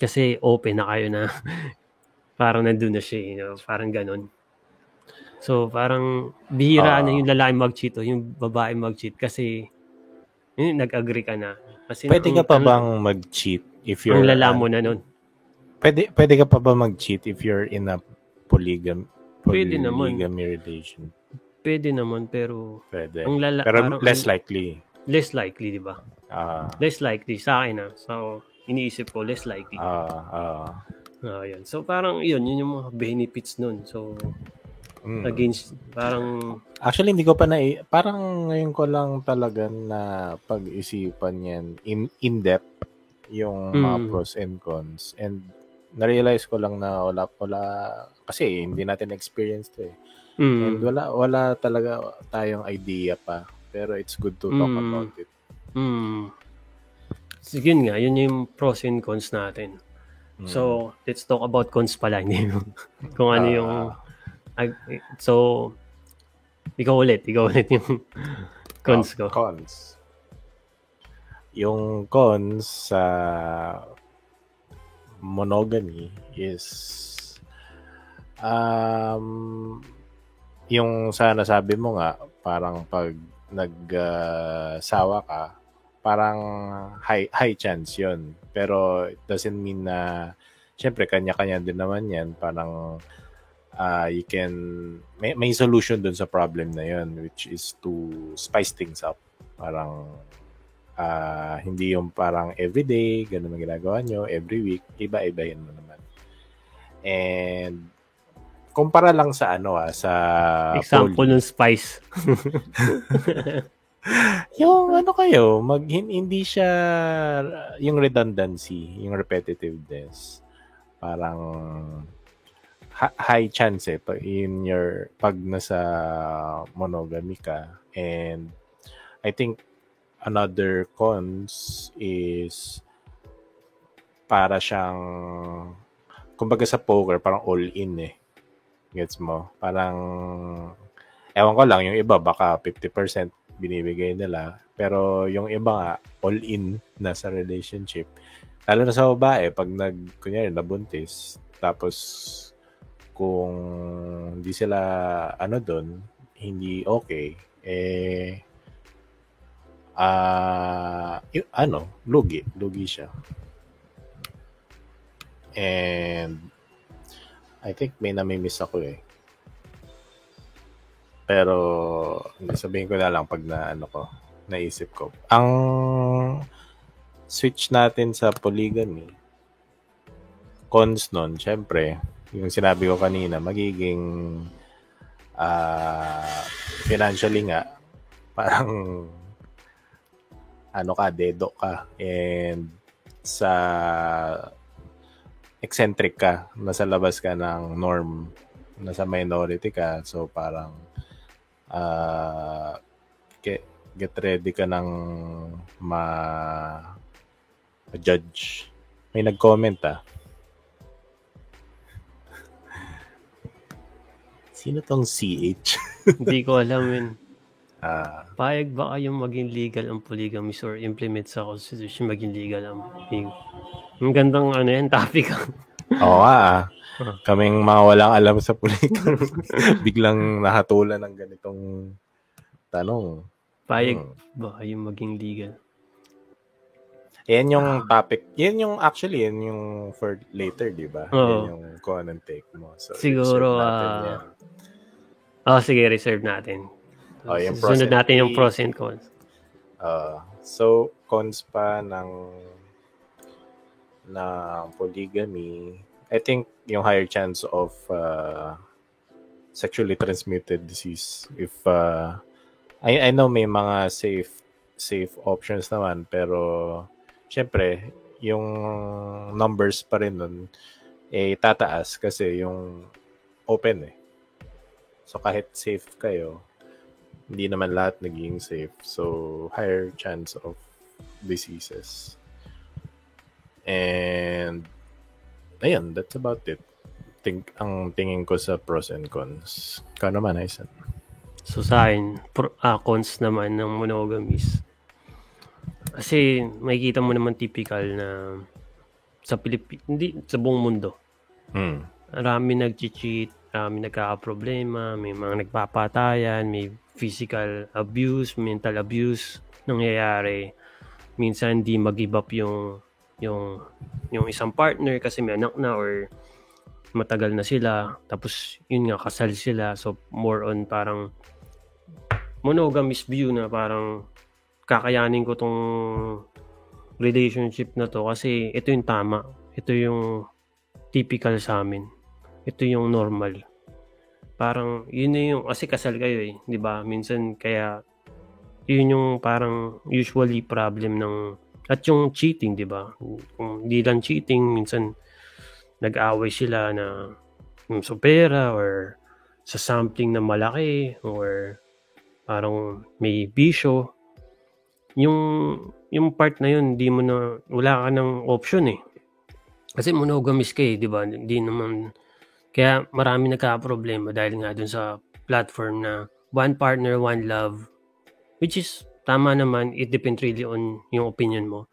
Kasi open na kayo na, parang nandun na siya, eh, you know, parang ganon. So, parang, bihira Ah. na yung lalaki mag-cheat o yung babae mag-cheat kasi, yun, nag-agree ka na. Kasi pwede ka ang- pa ang- bang mag-cheat if you're Ang lala mo na nun. pwede pwede ka pa ba mag-cheat if you're in a polygam Pwede naman. polygamy relation Pwede naman, pero pwede ang lala, pero parang less likely less likely, di ba? ah Less likely sa akin na. So, iniisip ko, less likely. ah ah Ah, yun. So, parang yun, yun yung mga benefits nun. So, mm. against, parang, Actually, hindi ko pa na parang ngayon ko lang talaga na pag-isipan yan in in depth yung mga Mm. pros and cons and na-realize ko lang na wala wala kasi hindi natin experience to eh. And mm, wala wala talaga tayong idea pa. Pero it's good to talk Mm. about it. mm. So, yun nga, yun yung pros and cons natin. Mm. So, let's talk about cons pala. Hindi yung, kung ano Ah. yung, ag- so, ikaw ulit, ikaw ulit yung cons ko. Oh, Cons. Yung cons sa monogamy is um yung sa nasabi mo nga parang pag nagsawa ka parang high high chance yon pero it doesn't mean na syempre kanya-kanya din naman yan parang uh, you can may, may solution dun sa problem na yon which is to spice things up parang ah, hindi yung parang everyday ganun ang ginagawa nyo every week iba-ibahin mo naman and kumpara lang sa ano ah sa Example poly. ng spice. yung ano kayo mag hin- hindi siya yung redundancy yung repetitiveness parang high chance eh in your pag nasa monogamy ka. And I think another cons is para siyang kumbaga sa poker parang all in eh. Gets mo? Parang ewan ko lang yung iba baka 50% binibigay nila. Pero yung iba nga all in na sa relationship. Lalo na sa babae pag nag kunyari nabuntis tapos kung hindi sila ano doon hindi okay eh ah y- ano lugi lugi siya. And I think may namimiss ako eh pero sabihin ko na lang pag na ano ko naisip ko. Ang switch natin sa polygamy cons nun syempre yung sinabi ko kanina magiging ah financially nga parang ano ka dedo ka and sa eccentric ka nasa labas ka ng norm nasa minority ka so parang ah get, get ready ka ng ma judge may nag-comment ah Sino tong CH? Hindi ko alam yun. Ah, Payag ba kayong maging legal ang polygamy or implement sa constitution maging legal ang polygamy? Ang gandang ano yan, topic. oo nga ah. Kaming mga walang alam sa politika. Biglang nahatulan ng ganitong tanong. Payag Hmm. ba kayong maging legal? Yan yung topic. Yan yung actually, yan yung for later, di ba? Oo. Yan yung con and take mo. So, Siguro, ah, yan. Oh, sige, reserve natin. Oh, yung Sunod natin yung pros and cons. Uh, so, cons pa ng ng polygamy, I think yung higher chance of uh, sexually transmitted disease. If uh, I I know may mga safe safe options naman pero syempre yung numbers pa rin nun eh tataas kasi yung open eh. So kahit safe kayo, hindi naman lahat naging safe. So, higher chance of diseases. And, ayun, that's about it. Think, ang tingin ko sa pros and cons. Ka naman, Aisan. So sa akin, pro, ah, cons naman ng monogamies. Kasi makikita mo naman typical na sa Pilipinas, hindi sa buong mundo. Hmm. Marami nag-cheat, marami nagkakaproblema, may mga nagpapatayan, may physical abuse, mental abuse nangyayari. Minsan di mag-give up yung yung yung isang partner kasi may anak na or matagal na sila. Tapos yun nga kasal sila. So more on parang monogamous view na parang kakayanin ko tong relationship na to kasi ito yung tama. Ito yung typical sa amin. Ito yung normal. Parang yun na yung kasi kasal kayo eh di ba? Minsan kaya yun yung parang usually problem ng at yung cheating di ba? Kung di lang cheating minsan nag-away sila na mm, sa pera or sa something na malaki or parang may bisyo. Yung yung part na yun hindi mo na wala ka ng option eh. Kasi monogamous ka eh di ba? Hindi naman kaya marami nagka-problema dahil nga dun sa platform na one partner one love which is tama naman it depends really on yung opinion mo.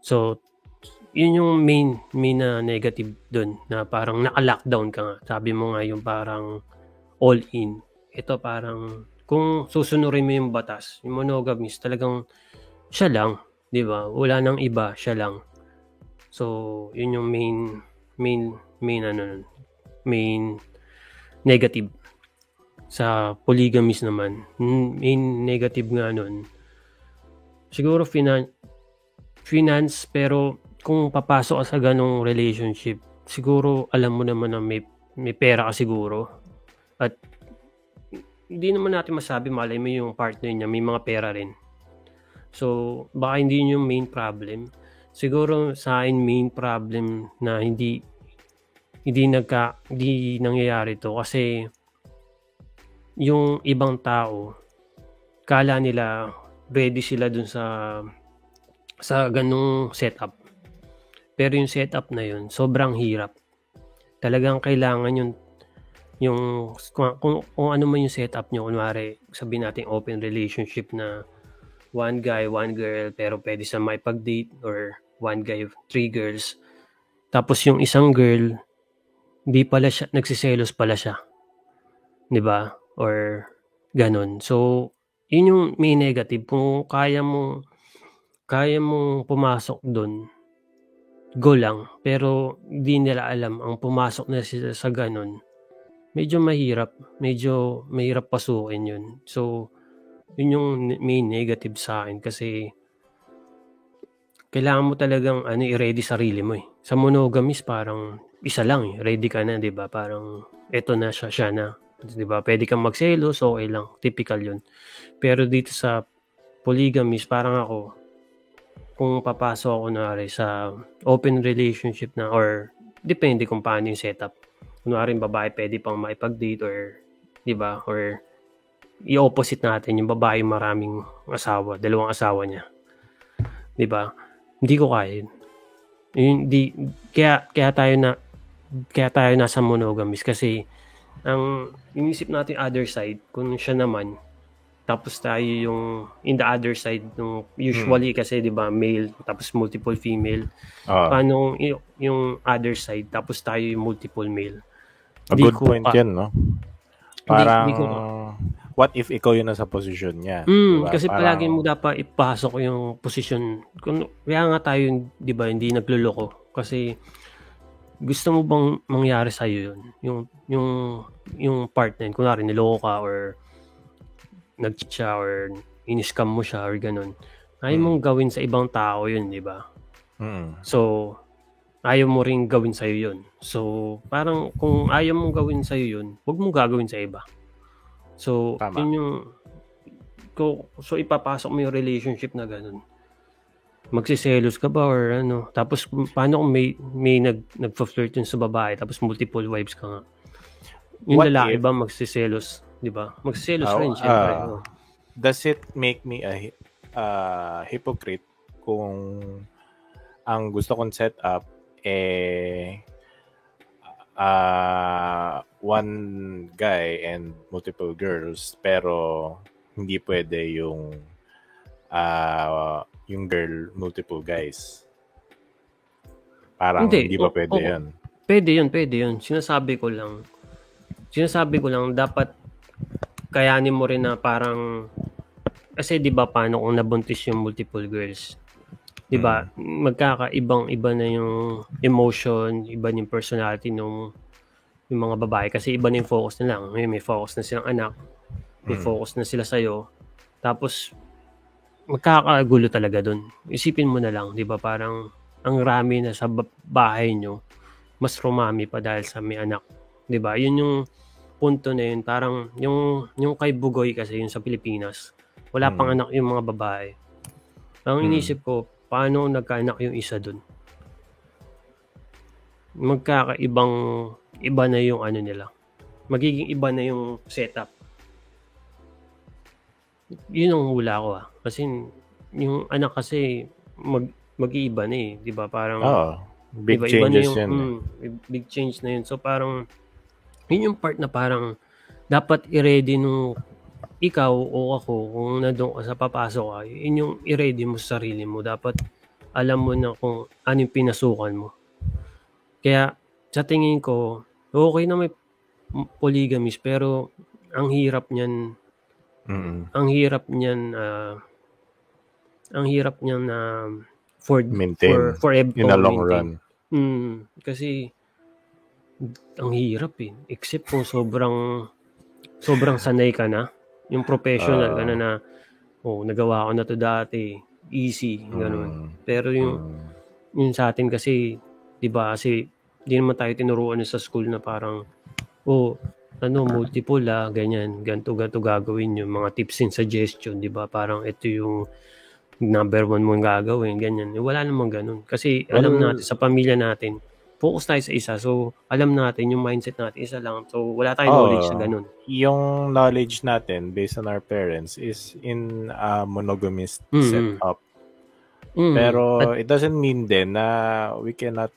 So yun yung main main na negative dun na parang naka-lockdown ka nga. Sabi mo nga yung parang all in. Ito parang kung susunurin mo yung batas yung monogamous talagang siya lang di ba? Wala nang iba siya lang. So yun yung main main main ano main negative sa polygamous naman. Main negative nga nun siguro finan finance pero kung papasok ka sa ganong relationship siguro alam mo naman na may may pera ka siguro. At hindi naman natin masabi malay mo yung partner niya may mga pera rin. So baka hindi yun yung main problem. Siguro sa akin main problem na hindi hindi nagka hindi nangyayari to. Kasi yung ibang tao kala nila ready sila dun sa sa ganung setup. Pero yung setup na yun, sobrang hirap. Talagang kailangan yung yung kung, kung, kung ano man yung setup nyo, kunwari sabihin natin open relationship na one guy, one girl, pero pwede sa makipag-date or one guy, three girls. Tapos yung isang girl, hindi pala siya, nagsiselos pala siya. 'Di ba? Or ganun. So, yun yung may negative. Kung kaya mo kaya mong pumasok doon, go lang. Pero di nila alam, ang pumasok na sila sa ganun, medyo mahirap. Medyo mahirap pasukin yun. So, yun yung main negative sa akin kasi kailangan mo talagang ano, i-ready sarili mo eh. Sa monogamous parang isa lang eh. Ready ka na, 'di ba? Parang eto na siya, siya na. 'Di ba? Pwede kang magselos, okay lang. Typical 'yun. Pero dito sa polygamous, parang ako kung papasok ako na sa open relationship na or depende kung paano yung setup. Kunwari babae pwede pang maipag-date or 'di ba? Or i-opposite natin yung babae maraming asawa, dalawang asawa niya. 'Di ba? Hindi ko kaya yun. Hindi kaya kaya tayo na kaya tayo nasa monogamous kasi ang inisip natin other side kung siya naman tapos tayo yung in the other side nung usually hmm. kasi 'di ba male tapos multiple female. Uh, paano yung, yung other side tapos tayo yung multiple male? A di good ko, point pa, yan no? Parang di, di ko, what if ikaw yung nasa position niya mm, diba? kasi parang, palagi mo dapat ipasok yung position kung kaya nga tayo 'di ba hindi nagloloko kasi gusto mo bang mangyari sa iyo yun yung yung yung partner kunwari niloko ka or nag siya or in-scam mo siya or ganun. Ayaw mm. mong gawin sa ibang tao yun, di ba? Mm. So, ayaw mo rin gawin sa'yo yun. So, parang kung ayaw mong gawin sa'yo yun, huwag mong gagawin sa iba. So, Tama. yun yung so ipapasok mo yung relationship na ganun. Magsiselos ka ba or ano? Tapos paano kung may may nag nagfo-flirt yun sa babae tapos multiple wives ka nga? Yung What lalaki if, ba magsiselos? 'di ba? Magselos oh, rin syempre. Uh, does it make me a uh, hypocrite kung ang gusto kong set up eh uh, one guy and multiple girls pero hindi pwede yung uh, yung girl multiple guys. Parang hindi, hindi ba pwede o, 'yun? Pwede 'yun, pwede 'yun. Sinasabi ko lang. Sinasabi ko lang dapat kayanin mo rin na parang kasi 'di ba paano kung nabuntis yung multiple girls? 'Di ba? Mm. Magkakaibang iba na yung emotion, iba yung personality ng yung mga babae kasi iba na yung focus nila. May, may focus na silang anak, may mm. focus na sila sa iyo. Tapos magkakagulo talaga doon. Isipin mo na lang, 'di ba? Parang ang rami na sa bahay nyo, mas rumami pa dahil sa may anak. 'Di ba? Yun yung punto na yun, parang yung, yung kay Bugoy kasi yun sa Pilipinas, wala hmm. pang anak yung mga babae. Ang hmm. inisip ko, paano nagkaanak yung isa dun? Magkakaibang, iba na yung ano nila. Magiging iba na yung setup. Yun ang hula ko ah. Kasi yung anak kasi mag, mag-iiba na eh. Di ba? Parang, oh, big iba, changes yung, yan. Mm, big change na yun. So parang, yun yung part na parang dapat i-ready nung ikaw o ako kung nandun ka sa papasok ka, yun yung i-ready mo sa sarili mo. Dapat alam mo na kung anong pinasukan mo. Kaya sa tingin ko, okay na may polygamist pero ang hirap niyan mm ang hirap niyan uh, ang hirap niyan na uh, for maintain for, for in the long maintain. run. Mm, kasi ang hirap eh. Except kung sobrang sobrang sanay ka na. Yung professional uh, ka na na, oh, nagawa ko na to dati. Easy, ganun. Mm, Pero yung, mm. yung sa atin kasi, di ba, kasi di naman tayo tinuruan sa school na parang, oh, ano, multiple ah, ganyan, ganto ganto gagawin yung mga tips and suggestion, di ba? Parang ito yung number one mong gagawin, ganyan. Wala namang ganun. Kasi alam natin, sa pamilya natin, focus tayo sa isa. So, alam natin, yung mindset natin, isa lang. So, wala tayong Oo. knowledge sa ganun. Yung knowledge natin based on our parents is in a monogamist Mm. setup. Mm. Pero At- it doesn't mean din na we cannot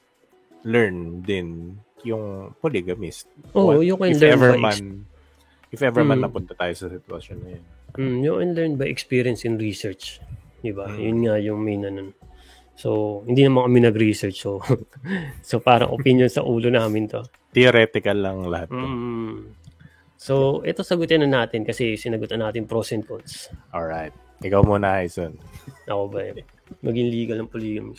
learn din yung polygamist. Oo, What- you can if learn ever by man if ever man Mm. napunta tayo sa sitwasyon na yun. Mm, you can learn by experience and research. Di ba? Mm. Yun nga yung main ano. So, hindi naman kami nag-research. So, so parang opinion sa ulo namin to. Theoretical lang lahat. to. Mm. So, ito sagutin na natin kasi sinagutan natin pros and cons. Alright. Ikaw muna, Hyson. Ako ba? Maging legal ng polygamy.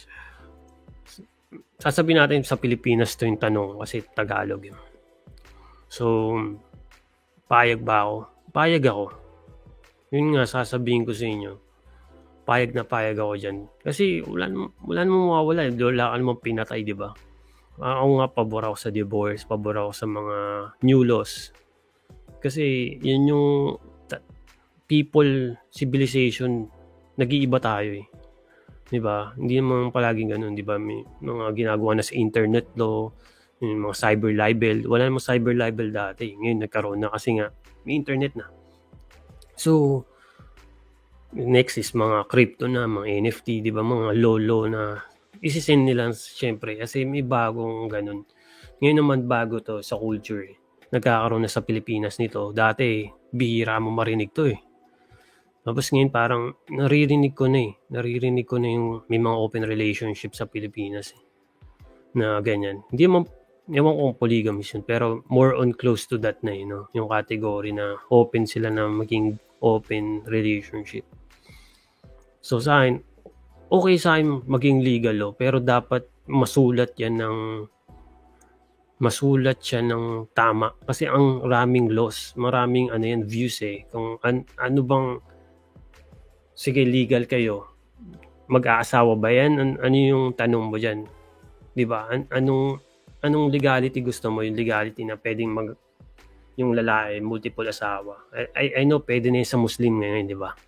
Sasabihin natin sa Pilipinas to yung tanong kasi Tagalog yun. So, payag ba ako? Payag ako. Yun nga, sasabihin ko sa inyo. Payag na payag ako dyan. Kasi wala, wala namang mawawala. eh. Wala ka namang pinatay, di ba? Ah, Ako nga, pabor ako sa divorce. Pabor ako sa mga new laws. Kasi yun yung people, civilization, nag-iiba tayo eh. 'Di ba? Hindi naman palaging ganun, 'di ba? May mga ginagawa na sa internet law, yung mga cyber libel. Wala namang cyber libel dati. Ngayon nagkaroon na kasi nga may internet na. So, next is mga crypto na, mga NFT, 'di ba? Mga lolo na isisend nila syempre kasi may bagong ganun. Ngayon naman bago to sa culture. Eh. Nagkakaroon na sa Pilipinas nito. Dati, bihira mo marinig to eh. Tapos ngayon parang naririnig ko na eh. Naririnig ko na yung may mga open relationship sa Pilipinas eh. Na ganyan. Hindi mo ewan ko kung yun, pero more on close to that na yun, no? yung category na open sila na maging open relationship. So sa akin, okay sa akin maging legal law, pero dapat masulat yan ng masulat siya ng tama kasi ang raming laws, maraming ano yan views eh. Kung an- ano bang sige legal kayo, mag-aasawa ba yan? An- ano yung tanong mo diyan? 'Di ba? An- anong anong legality gusto mo? Yung legality na pwedeng mag yung lalaki multiple asawa. I, I, know pwede na yun sa Muslim ngayon, 'di ba?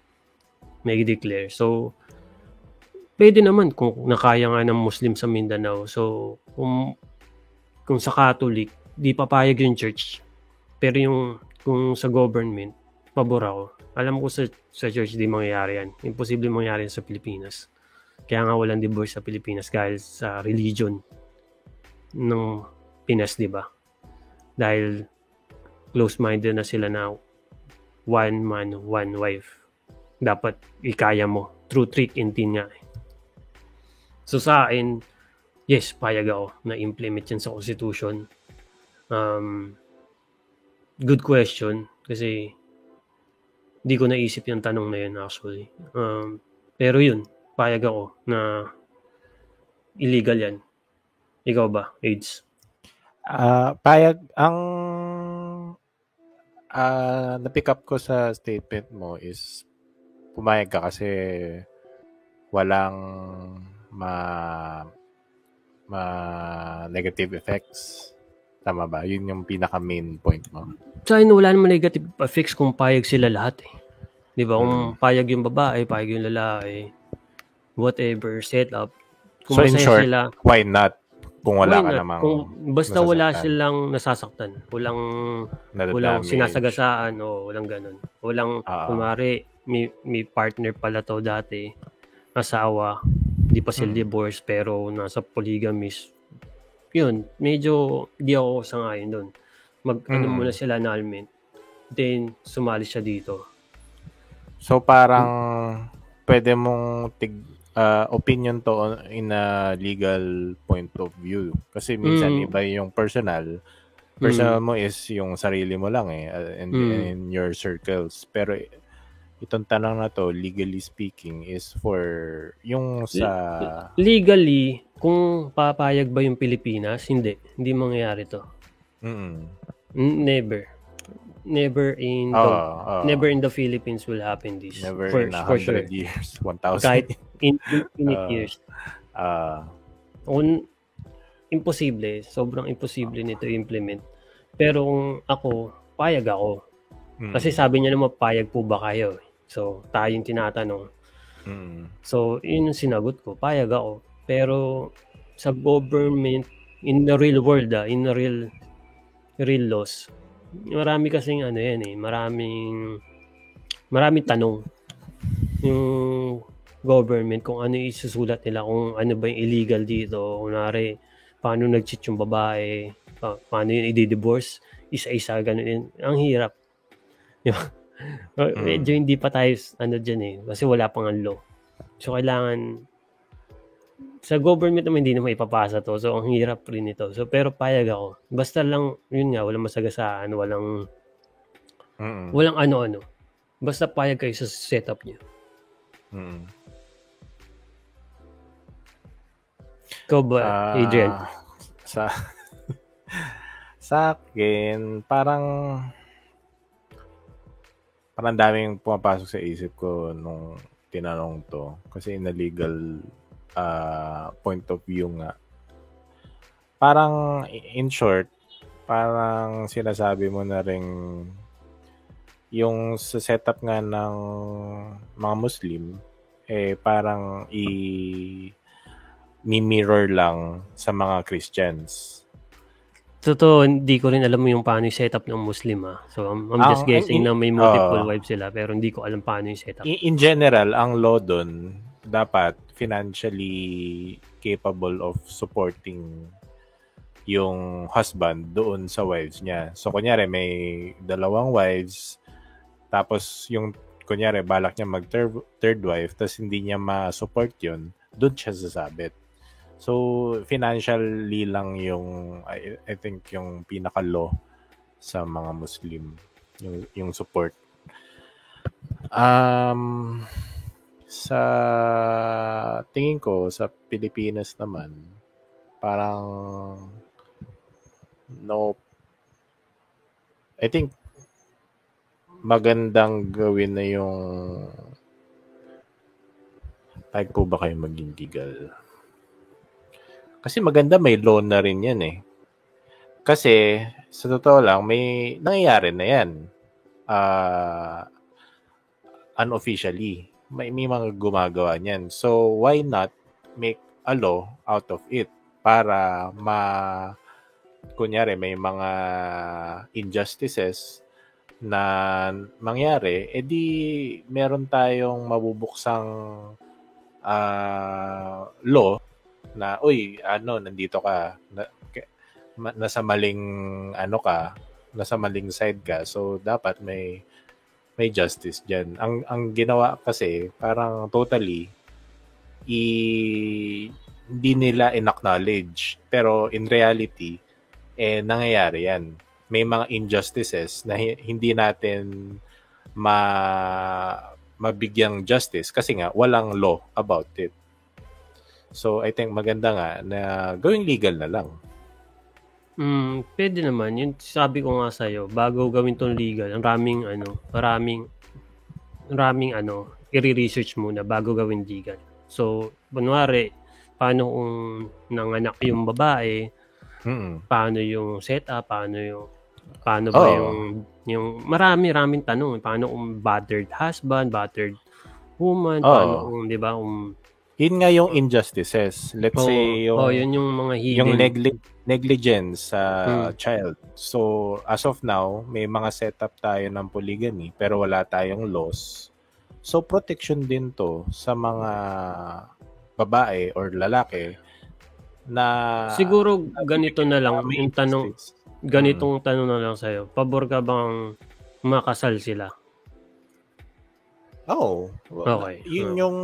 May declare. So pwede naman kung nakaya nga ng Muslim sa Mindanao. So kung kung sa Catholic, di papayag yung church. Pero yung kung sa government, pabor ako. Alam ko sa, sa church di mangyayari yan. Imposible mangyayari yan sa Pilipinas. Kaya nga walang divorce sa Pilipinas dahil sa religion ng Pinas, di ba? Dahil close-minded na sila na one man, one wife. Dapat ikaya mo. True trick in tin nga. eh. So sa akin, yes, payag ako na implement yan sa Constitution. Um, good question kasi di ko naisip yung tanong na yun actually. Um, pero yun, payag ako na illegal yan. Ikaw ba, AIDS? Ah, payag ang ah na-pick up ko sa statement mo is pumayag ka kasi walang ma ma negative effects. Tama ba? Yun yung pinaka main point mo. Sa akin, wala naman negative effects kung payag sila lahat eh. Di ba? Kung payag yung babae, payag yung lalaki, whatever, setup. Kung So, in short, sila, Why not? Kung wala why ka not? namang Kung basta wala silang nasasaktan, walang nadadamage. walang sinasagasaan o walang ganun. Walang, Ah. kumari, may, may partner pala to dati, asawa, di pa sila Mm. divorce pero nasa polygamist. Yun, medyo di ako sangayon doon. Mag, ano Mm. muna sila annulment. Then, sumali siya dito. So parang pwede mong tig ah, opinion to in a legal point of view. Kasi minsan Mm. iba yung personal. Personal mo is yung sarili mo lang eh uh, and Mm. in your circles. Pero itong tanong na to, legally speaking, is for yung sa Legally, kung papayag ba yung Pilipinas, hindi. Hindi mangyayari to. mm N- Never. Never in the, Oh, oh. never in the Philippines will happen this. Never for, in a for hundred sure. years, 1,000. Kahit in infinite Ah. years. Ah, Kung imposible, sobrang imposible nito i-implement. Pero kung ako, payag ako. mm, Kasi sabi niya naman, payag po ba kayo? So, tayo yung tinatanong. mm, So, yun yung sinagot ko. Payag ako. Pero, sa government in the real world, ah, in the real real laws, marami kasing ano yan eh, maraming maraming tanong yung government kung ano isusulat nila, kung ano ba yung illegal dito, kunwari, paano nag-cheat yung babae, pa- paano yun i-divorce, isa-isa, ganun yun. Ang hirap. Mm. Medyo hindi pa tayo, ano dyan eh, kasi wala pang ang law. So, kailangan, sa government naman hindi naman ipapasa to. So, ang hirap rin ito. So, pero payag ako. Basta lang, yun nga, walang masagasaan, walang, Mm-mm. walang ano-ano. Basta payag kayo sa setup niyo. Mm-mm. Ikaw ba, Ah, Adrian? Sa sa akin, parang parang daming pumapasok sa isip ko nung tinanong to. Kasi in a legal ah, point of view nga. Parang in short, parang sinasabi mo na rin yung sa setup nga ng mga Muslim, eh parang i mirror lang sa mga Christians. Totoo, hindi ko rin alam yung paano yung setup ng Muslim ah. So, I'm, I'm just Ang- guessing in- na may multiple Oo. wives sila pero hindi ko alam paano yung setup. In, in general, ang law doon dapat financially capable of supporting yung husband doon sa wives niya. So, kunyari, may dalawang wives, tapos yung, kunyari, balak niya mag third, wife, tapos hindi niya ma-support yun, doon siya sasabit. So, financially lang yung, I, I think, yung pinaka-law sa mga Muslim, yung, yung support. Um, sa tingin ko, sa Pilipinas naman, parang no I think magandang gawin na yung Pag po ba kayo maging legal? Kasi maganda may loan na rin yan eh. Kasi, sa totoo lang, may nangyayari na yan. Ah, unofficially. May, may mga gumagawa niyan. So, why not make a law out of it para ma kunyari may mga injustices na mangyari, edi meron tayong mabubuksang ah, law na uy ano nandito ka. Na, ma- nasa maling ano ka nasa maling side ka. So dapat may may justice diyan ang ang ginawa kasi parang totally i hindi nila in-acknowledge. Pero in reality eh nangyayari yan. May mga injustices na hi- hindi natin ma mabigyang justice kasi nga walang law about it. So I think maganda nga na gawing legal na lang. Mm, pwede naman. Yun sabi ko nga sa'yo, bago gawin tong legal, ang raming ano, maraming maraming ano, i-research muna bago gawin legal. So, kunwari, paano kung nanganak yung babae, Mm. paano yung setup, paano yung paano ba Oo. yung yung marami raming tanong, paano kung battered husband, battered woman, Oo. paano kung 'di ba, kung Yun nga yung injustices. Let's oh, say yung oh, yun yung mga hidden yung negli- negligence sa Hmm. child. So as of now, may mga setup tayo ng polygamy pero wala tayong laws. So protection din to sa mga babae or lalaki na Siguro ganito na lang yung tanong ganitong tanong na lang sa'yo. Pabor ka bang makasal sila? Oh, Okay. Yun yung,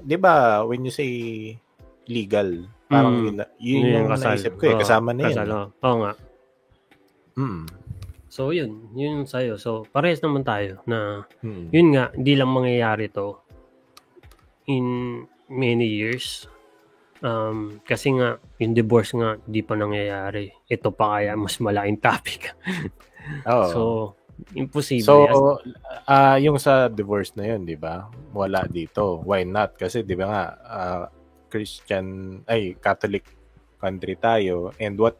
di ba, when you say legal, parang Mm. yun, na- yun yung naisip ko eh. Kasama na kasal, yun. oo. Oo nga. Mm. So, yun. Yun yung sa'yo. So, parehas naman tayo na Mm. yun nga, hindi lang mangyayari to in many years. Um, kasi nga, yung divorce nga, hindi pa nangyayari. Ito pa kaya mas malaking topic. Oo. So, imposible. So, ah yung sa divorce na yun, di ba? Wala dito. Why not? Kasi di ba nga, ah, Christian, ay, Catholic country tayo. And what,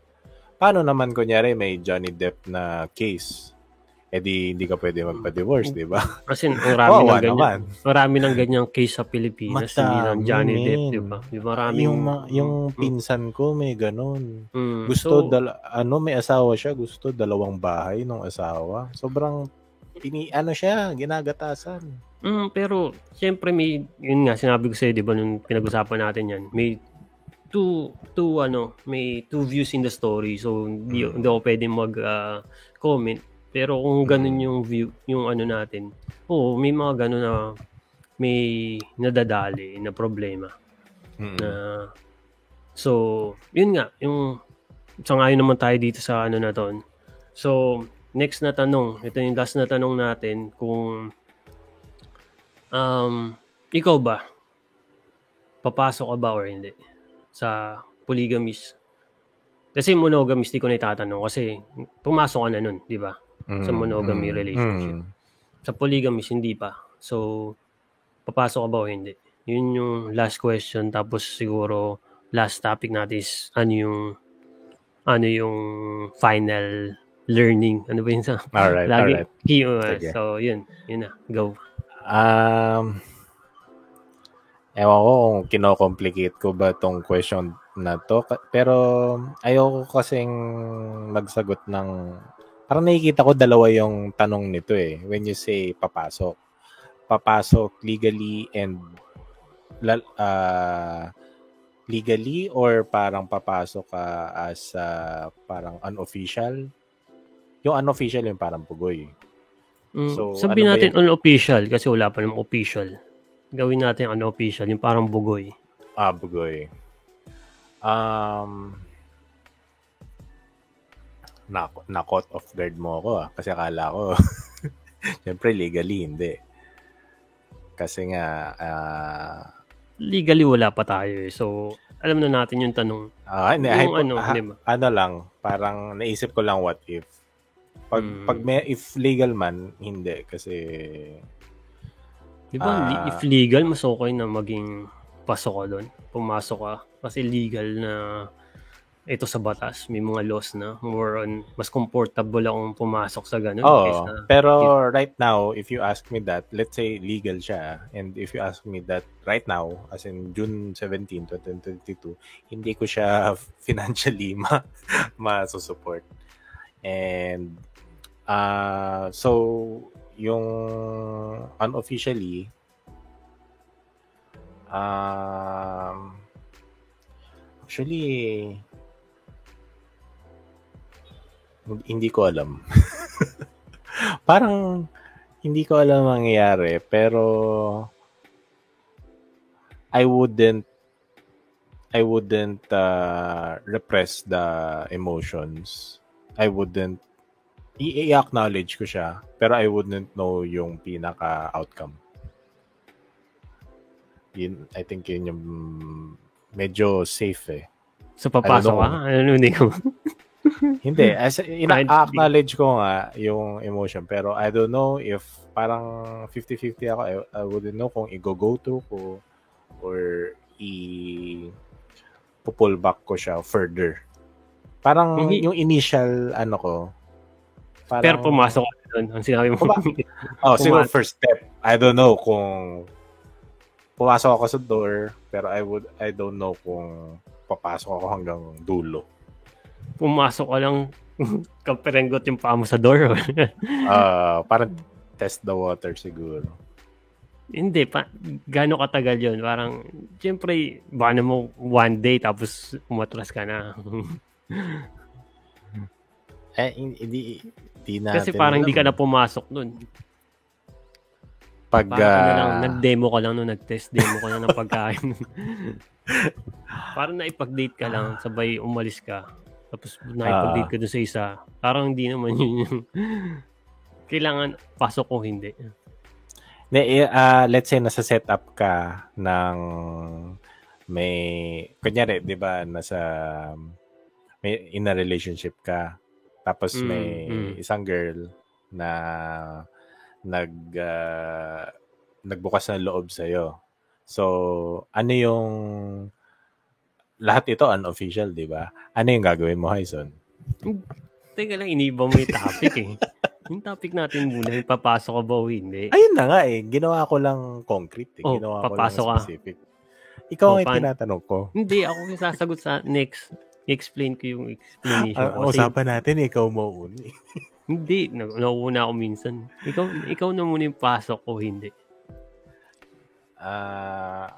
paano naman kunyari may Johnny Depp na case? Eh di hindi ka pwede magpa-divorce, di ba? Kasi ang rami Kawawa ng ganyan. naman. Marami ng ganyang case sa Pilipinas, hindi lang Johnny Depp, men. di ba? Di ba maraming... yung ma- yung Mm, pinsan ko may ganun. mm. Gusto So, dal- ano may asawa siya, gusto dalawang bahay ng asawa. Sobrang pini ano siya, ginagatasan. mm, pero, siyempre may, yun nga, sinabi ko sa'yo, di ba, nung pinag-usapan natin yan, may two, two, ano, may two views in the story. So, hindi, Mm. hindi ako pwede mag-comment. Pero kung ganun yung view, yung ano natin, oo, may mga ganun na may nadadali na problema. Mm. na so yun nga yung sangayon naman tayo dito sa ano na ton so next na tanong ito yung last na tanong natin kung um ikaw ba papasok ka ba or hindi sa polygamist kasi monogamist di ko na itatanong kasi pumasok ka na nun di ba sa monogamy relationship. Mm. sa polygamist hindi pa so papasok ka ba o hindi yun yung last question tapos siguro last topic natin is ano yung ano yung final learning ano ba yun sa Alright, lagi alright. key, uh, Sige. so yun yun na go Um, ewan ko kung kino-complicate ko ba tong question na to. Pero ayoko kasing magsagot ng... Parang nakikita ko dalawa yung tanong nito eh. When you say papasok. Papasok legally and ah, legally or parang papasok ka as ah, parang unofficial? Yung unofficial yung parang pugoy. Mm, So, sabihin ano natin unofficial kasi wala pa namang official gawin natin unofficial yung parang bugoy Ah, bugoy. Um, na, na caught off guard mo ako ah. Kasi akala ko, syempre legally, hindi. Kasi nga, ah, legally wala pa tayo eh. so alam na natin yung tanong hindi, yung hypo- ano ha- di ba ano lang, parang naisip ko lang what if. Pag, Mm. pag may, if legal man, hindi. Kasi, Di ba, li- Ah. if legal, mas okay na maging pasok ka doon. Pumasok ka. Kasi legal na ito sa batas. May mga laws na. More on, mas comfortable akong pumasok sa ganun. oh, kaysa- pero right now, if you ask me that, let's say legal siya, and if you ask me that right now, as in June 17, 2022, hindi ko siya financially ma masusupport. And, uh, so, yung unofficially, um, actually, hindi ko alam. Parang hindi ko alam ang mangyayari, pero I wouldn't I wouldn't uh, repress the emotions. I wouldn't i-acknowledge ko siya, pero I wouldn't know yung pinaka-outcome. Yun, I think yun yung medyo safe eh. So, papasok ka? Ano, hindi ko. Hindi, as Kahit- ina-acknowledge ko nga yung emotion pero I don't know if parang 50-50 ako. I, I wouldn't know kung i-go to ko or i pull back ko siya further. Parang Hindi. yung initial ano ko parang, Pero pumasok ka doon. Ang sinabi mo. Oh, siguro first step. I don't know kung pumasok ako sa door pero I would I don't know kung papasok ako hanggang dulo. Pumasok ka lang kaperenggot yung paa mo sa door. Ah, parang test the water siguro. Hindi, pa, gaano katagal yun? Parang, siyempre, baka na mo one day tapos umatras ka na. Eh, hindi, hindi natin. Kasi parang hindi ka na pumasok nun. Pag, Parang ano lang, ah, nag-demo ka lang nun, nag-test demo ka lang ng pagkain. parang naipag-date ka lang, sabay umalis ka. Tapos naipag-date ka dun sa isa. Parang hindi naman yun yung... Kailangan pasok o hindi. ne, ah, let's say, nasa setup ka ng may, kunyari, di ba, nasa, may, in a relationship ka. Tapos Mm, may mm. isang girl na nag, ah, nagbukas ng loob sa'yo. So, ano yung, lahat ito unofficial, di ba? Ano yung gagawin mo, Hyson? Teka lang, iniba mo yung topic eh. Yung topic natin muna, papasok ka ba o hindi? Ayun na nga eh. Ginawa ko lang concrete eh. Oh, Ginawa ko lang papasok ka. specific. Ikaw Oh, ang pan- tinatanong ko. Hindi, ako yung sasagot sa next. I-explain ko yung explanation Ang ko. Kasi, usapan natin, ikaw mauni. hindi, na- nauuna ako minsan. Ikaw, ikaw na muna yung pasok o hindi. Ah...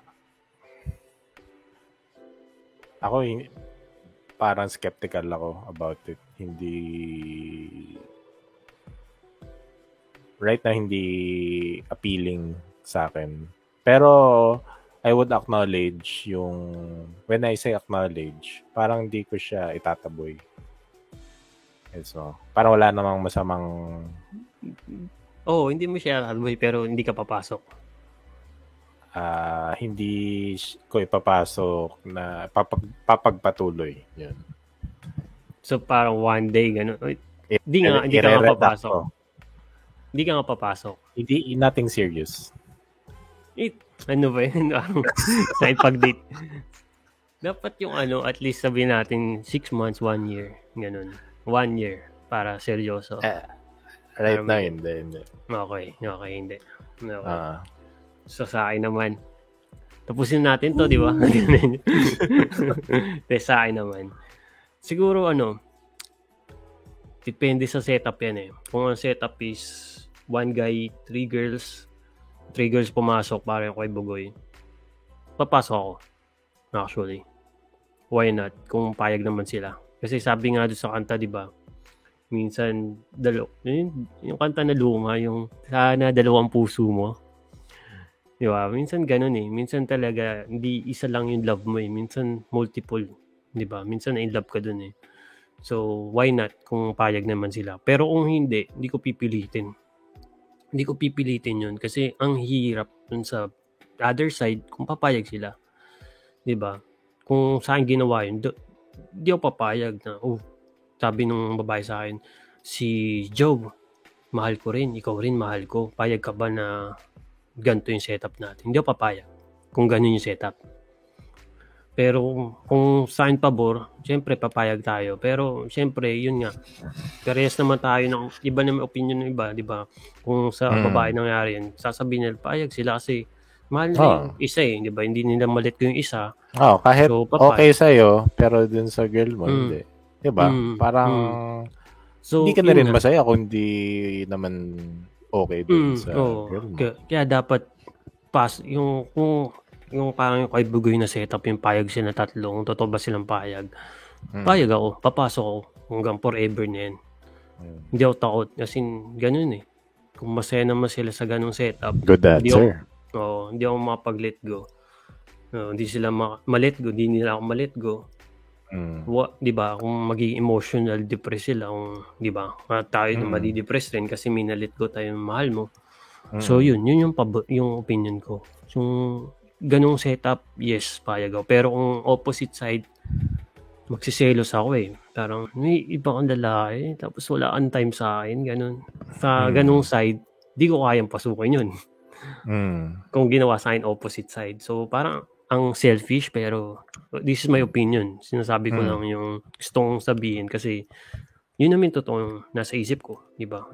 ako parang skeptical ako about it. Hindi right na hindi appealing sa akin. Pero I would acknowledge yung when I say acknowledge, parang hindi ko siya itataboy. And so, parang wala namang masamang oh, hindi mo siya alboy pero hindi ka papasok. Ah, hindi ko ipapasok na papag, papagpatuloy. Yun. So parang one day, gano'n. Uy, I- Di nga- di ka nga papasok. ko. Hindi ka nga papasok. Hindi, nothing serious. It, ano ba yun? sa ipag-date. Dapat yung ano, at least sabihin natin, six months, one year. Ganun. One year. Para seryoso. Eh, right Um, now, hindi. hindi. Okay, okay, hindi. Okay. Ah, So sa akin naman, tapusin natin to, di ba? Pero sa akin naman, siguro ano, depende sa setup yan eh. Kung ang setup is one guy, three girls, three girls pumasok parang kay Bugoy, papasok ako. Actually. Why not? Kung payag naman sila. Kasi sabi nga doon sa kanta, di ba? Minsan, dalo, yung, yung kanta na luma, yung sana dalawang puso mo. Di ba? Minsan ganun eh. Minsan talaga, hindi isa lang yung love mo eh. Minsan multiple. Di ba? Minsan in love ka dun eh. So, why not kung payag naman sila? Pero kung hindi, hindi ko pipilitin. Hindi ko pipilitin yun kasi ang hirap dun sa other side kung papayag sila. Di ba? Kung saan ginawa yun, di ako papayag na, oh, sabi nung babae sa akin, si Joe, mahal ko rin, ikaw rin mahal ko. Payag ka ba na ganito yung setup natin. Hindi ako papayag kung ganun yung setup. Pero kung akin pabor, syempre papayag tayo. Pero syempre, yun nga. Parehas naman tayo ng iba naman opinion ng iba, di ba? Kung sa Mm. babae nangyari yan, sasabihin nila payag sila kasi mahal Oh. yung isa eh, di ba? Hindi nila malit ko yung isa. oh, kahit So, papayag. okay sa'yo, pero dun sa girl mo, Mm. hindi. Diba? Mm, Parang, So, hindi ka na rin nga. masaya kung hindi naman okay dun Mm, sa mo. Kaya, kaya dapat pas yung kung yung parang yung kay Bugoy na setup yung payag sila tatlo, kung totoo ba silang payag. Mm. Payag ako, papasok ako hanggang forever na yan. Mm. Hindi ako takot. Kasi ganun eh. Kung masaya naman sila sa ganung setup, Good Hindi ako- answer. oh, hindi ako makapag-let go. No, hindi sila ma- ma-let go, hindi nila ako ma-let go. Mm. Wa, 'di ba? Kung maging emotional depressed sila, kung 'di ba? Tayo Mm. madi-depress rin kasi may na-let go tayo ng mahal mo. Mm. So yun, yun yung pabo- yung opinion ko. Yung ganung setup, yes, payag ako. Pero kung opposite side, magsiselos ako eh. Parang may iba kang lalaki, tapos wala kang time sa akin, ganun. Sa Hmm. ganung side, di ko kayang pasukin yun. Mm. Kung ginawa sa akin opposite side. So parang ang selfish pero this is my opinion. Sinasabi ko Hmm. lang yung gusto kong sabihin kasi yun naman totoo nasa isip ko, di ba?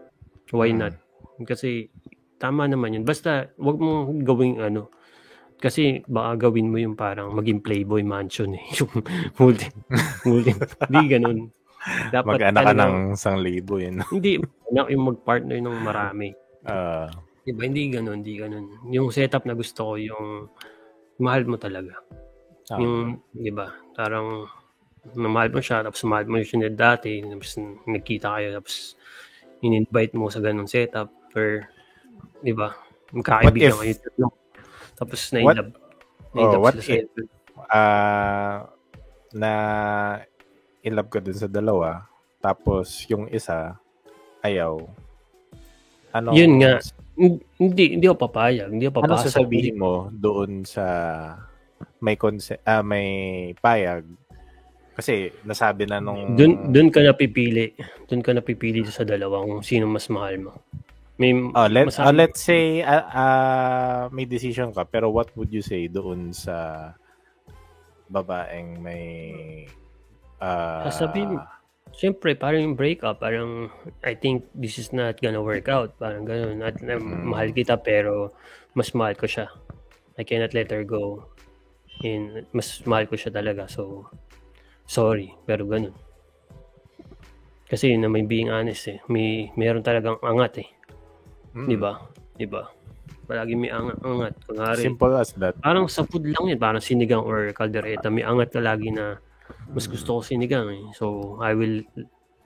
Why Hmm. not? Kasi tama naman yun. Basta wag mong gawing ano kasi baka gawin mo yung parang maging playboy mansion eh. Yung multi, multi, di ganun. Dapat Mag-anak ka talagang- ng isang libo yun. Hindi, anak yung mag-partner ng marami. Ah, Diba? Hindi ganun, hindi ganun. Yung setup na gusto ko, yung mahal mo talaga. ah. Yung, di ba? Parang, mahal mo siya, tapos mahal mo siya na dati, tapos nagkita kayo, tapos in-invite mo sa ganun setup, or, di ba? Magkakaibigan kayo. Tapos na What- love. Na-inlove Oh, what if- Ah, na in love ka dun sa dalawa, tapos yung isa, ayaw. Ano, Yun nga. Hindi, hindi ako papayag. Hindi ako Ano papasok. sasabihin mo doon sa may conse- ah, may payag? Kasi nasabi na nung Dun, dun ka napipili. Dun ka napipili sa dalawa kung sino mas mahal mo. May, Oh, let, masabi- oh, let's say ah, ah, may decision ka pero what would you say doon sa babaeng may ah, Sasabihin- syempre, parang yung breakup, parang, I think this is not gonna work out. Parang ganun. At uh, mahal kita, pero mas mahal ko siya. I cannot let her go. And mas mahal ko siya talaga. So, sorry. Pero ganun. Kasi yun na may being honest eh. May, meron talagang angat eh. Mm. Di ba? Di ba? Palagi may angat. angat. Kunwari, Simple as that. parang sa food lang yun. Parang sinigang or kaldereta. May angat ka lagi na mas gusto ko sinigang eh. So, I will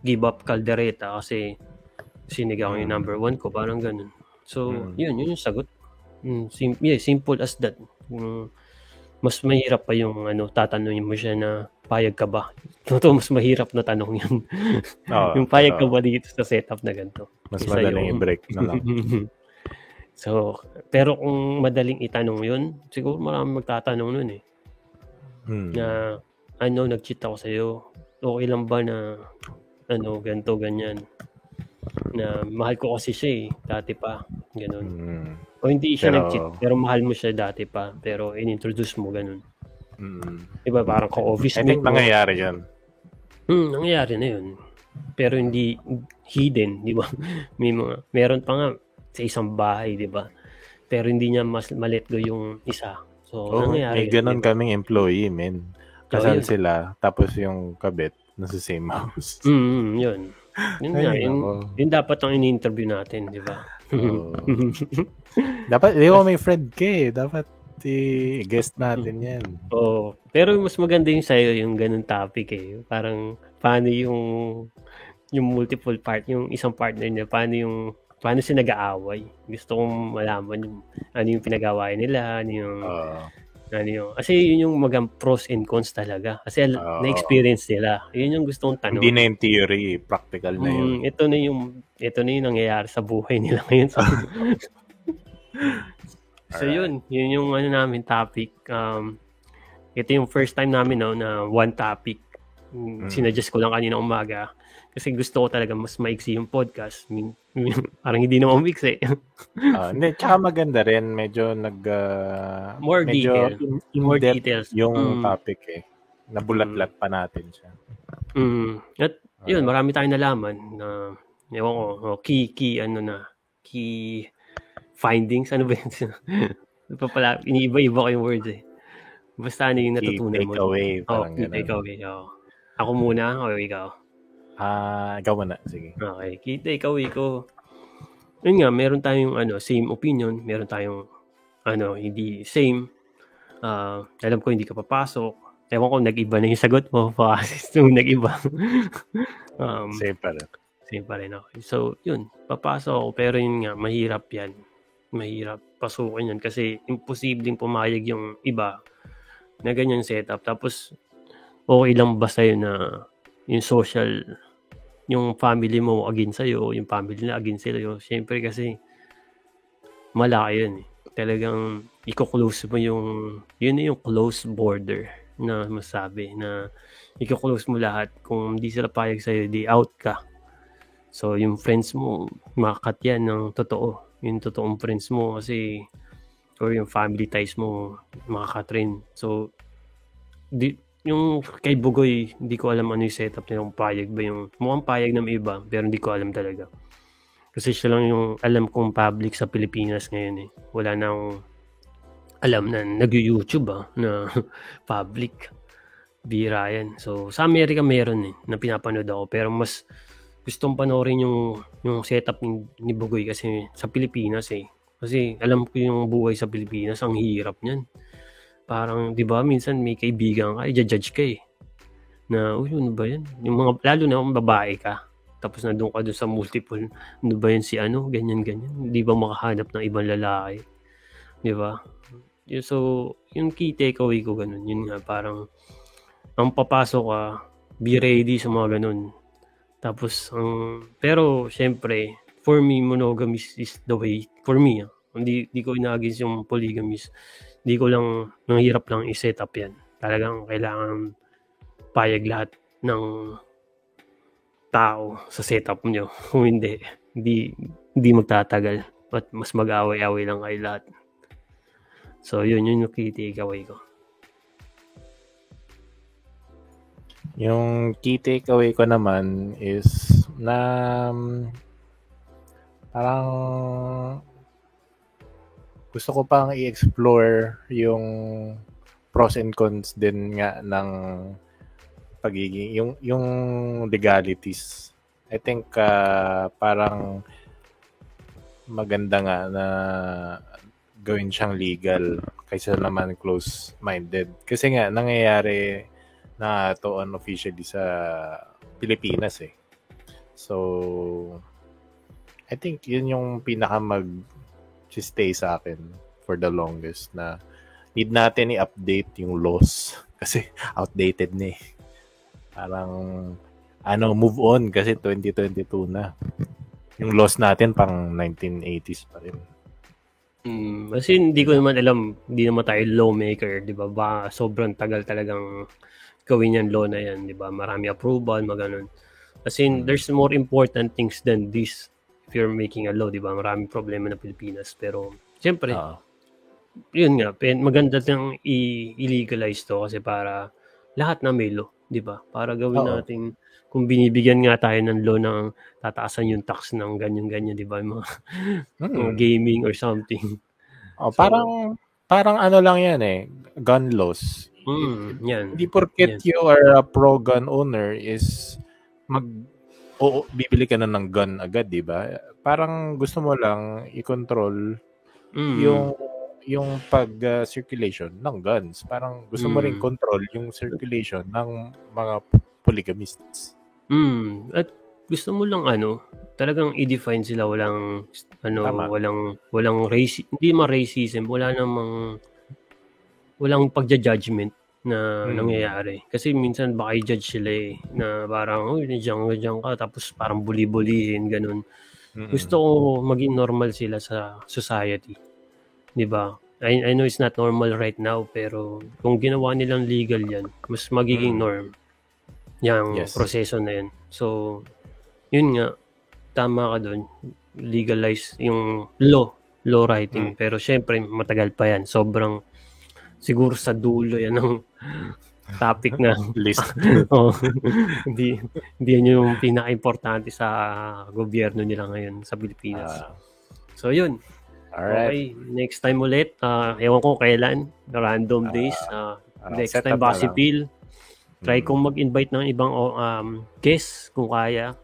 give up kaldereta kasi sinigang yung number one ko. Parang ganun. So, Mm. yun. Yun yung sagot. Mm, sim- yeah, simple as that. Mm, mas mahirap pa yung ano, tatanungin mo siya na payag ka ba? Totoo, mas mahirap na tanong yun. Oo, yung payag ka oo. ba dito sa setup na ganito? Mas Isa madaling yung- i-break na lang. so, pero kung madaling itanong yun, siguro marami magtatanong nun eh. Hmm. Na, ano, nag-cheat ako sa'yo. Okay lang ba na, ano, ganito, ganyan. Na mahal ko kasi siya eh, dati pa. Ganun. Hmm. O hindi siya Pero- nag-cheat, pero mahal mo siya dati pa. Pero in-introduce mo, ganun. Hmm. Diba, parang ka-office I think mo. nangyayari yun. Hmm, nangyayari na yun. Pero hindi hidden, di ba? May mga, meron pa nga sa isang bahay, di ba? Pero hindi niya mas malet go yung isa. So, Oh, nangyayari. may ganun di ba? kaming employee, men. Kasal yun. sila, tapos yung kabit, nasa same house. Mm, mm, yun. Yun nga, Ay, yun, yun dapat ang in-interview natin, di ba? Oo. Dapat, di ba may friend ka eh. Dapat i-guest natin yan. Oo. Pero mas maganda yung sa'yo yung ganun topic eh. Parang, paano yung yung multiple part, yung isang partner niya, paano yung paano sila nag-aaway. Gusto kong malaman yung ano yung pinag-awayan nila, ano yung Oo. Ano yung kasi yun yung magang pros and cons talaga. Kasi Oo. na-experience nila. Yun yung gusto kong tanong. hindi na yung theory, practical na yun. Mm, ito na yung ito na yung nangyayari sa buhay nila ngayon. So, so yun, yun yung ano namin topic. Um, ito yung first time namin no, na one topic. Mm. Mm. Sinadjust ko lang kanina umaga. Kasi gusto ko talaga mas maiksi yung podcast. I mean, parang hindi naman mix eh. Ah, hindi, tsaka maganda rin. Medyo nag... ah, More medyo detail. in- in More details. yung Mm. topic eh. Nabulat-lat pa natin siya. Mm. At yun, marami tayong nalaman na ewan ko, oh, key, key, ano na, key findings, ano ba yun? Ano pa pala, iniiba-iba ko yung words eh. Basta ano yung Key natutunan mo. takeaway, Oh, key ganun. takeaway. Oh. Ako muna, o ikaw. Ah, ikaw muna. Sige. Okay, key takeaway ko. Yun nga, meron tayong ano, same opinion, meron tayong ano, hindi same. Ah, alam ko hindi ka papasok. Ewan ko, nag-iba na yung sagot mo. Baka nung nag-iba. um, Same pa rin. Same pa rin ako. So, yun. Papasok ako. Pero yun nga, mahirap yan. Mahirap pasukin yan. Kasi imposibleng pumayag yung iba na ganyan setup. Tapos, okay lang ba sa'yo na yung social, yung family mo against sa'yo, yung family na against sa'yo. Siyempre kasi, malaki yun eh. Talagang, i-close mo yung, yun yung close border na masabi na i-close mo lahat. Kung hindi sila payag sa'yo, di out ka. So, yung friends mo, makakat yan ng totoo. Yung totoong friends mo kasi or yung family ties mo, makakat rin. So, di, yung kay Bugoy, hindi ko alam ano yung setup niya, yung payag ba yung, mukhang payag ng iba, pero hindi ko alam talaga. Kasi siya lang yung alam kong public sa Pilipinas ngayon eh. Wala na akong alam na nag-YouTube ah, na public. Bira yan. So, sa Amerika meron eh, na pinapanood ako. Pero mas gustong panoorin yung, yung setup ni, ni Bugoy kasi sa Pilipinas eh. Kasi alam ko yung buhay sa Pilipinas, ang hirap niyan. Parang, di ba, minsan may kaibigan ka, i-judge ka eh. Na, uy, ano ba yan? Yung mga, lalo na kung babae ka. Tapos na doon ka doon sa multiple, ano ba yan si ano, ganyan, ganyan. Di ba makahanap ng ibang lalaki? Di ba? So, yung key takeaway ko ganun, yun nga, parang, ang papasok ka, be ready sa mga ganun. Tapos, ang, pero, syempre, for me, monogamous is the way, for me, ah. hindi, hindi ko ina-against yung polygamous. Hindi ko lang, nanghirap lang i-set up yan. Talagang kailangan payag lahat ng tao sa setup nyo. Kung hindi, hindi, hindi magtatagal. At mas mag-away-away lang kayo lahat. So, yun, yun yung key takeaway ko. Yung key takeaway ko naman is na um, parang gusto ko pang i-explore yung pros and cons din nga ng pagiging yung yung legalities. I think uh, parang maganda nga na gawin siyang legal kaysa naman close-minded. Kasi nga nangyayari na to unofficially sa Pilipinas eh. So I think yun yung pinaka mag stay sa akin for the longest na need natin i-update yung laws kasi outdated na eh. Parang ano, move on kasi 2022 na. Yung laws natin pang 1980s pa rin. Mm, kasi hindi ko naman alam, hindi naman tayo lawmaker, di ba? Ba, sobrang tagal talagang gawin yan law na yan, di ba? Marami approval, maganon. Kasi Hmm. there's more important things than this you're making a law, di ba? Maraming problema na Pilipinas. Pero, siyempre, Oo. yun nga, maganda nang i- illegalize to kasi para lahat na may law, di ba? Para gawin Oo. natin, kung binibigyan nga tayo ng law ng tataasan yung tax ng ganyan-ganyan, di ba? Mga, Mm. mga gaming or something. Oh, parang parang ano lang yan eh, gun laws. Mm, yan. Hindi porket Yes. you are a pro gun owner is mag o bibili ka na ng gun agad, 'di ba? Parang gusto mo lang i-control Mm. yung yung pag uh, circulation ng guns. Parang gusto mo ring Mm. control yung circulation ng mga polygamists. Mm, at gusto mo lang ano, talagang i-define sila walang ano, Tama. walang walang race, hindi man racism, wala namang walang pagja-judgment na Mm. nangyayari. Kasi minsan baka i-judge sila eh, na parang, ka, nandiyan ka, tapos parang buli-bulihin, ganun. Mm-mm. Gusto ko maging normal sila sa society. 'Di ba? I, I know it's not normal right now, pero kung ginawa nilang legal yan, mas magiging Mm. norm yung Yes. proseso na yan. So, yun nga, tama ka doon. Legalize yung law, law writing. Mm. Pero syempre, matagal pa yan. Sobrang, siguro sa dulo yan ng topic na list. oh, hindi, hindi yan yung pinaka-importante sa gobyerno nila ngayon sa Pilipinas. Ah, so, yun. alright. Okay, next time ulit. ah ewan ko kailan. Random days. ah Ah, next time lang. Phil? Try Mm. kong mag-invite ng ibang um, guest kung kaya.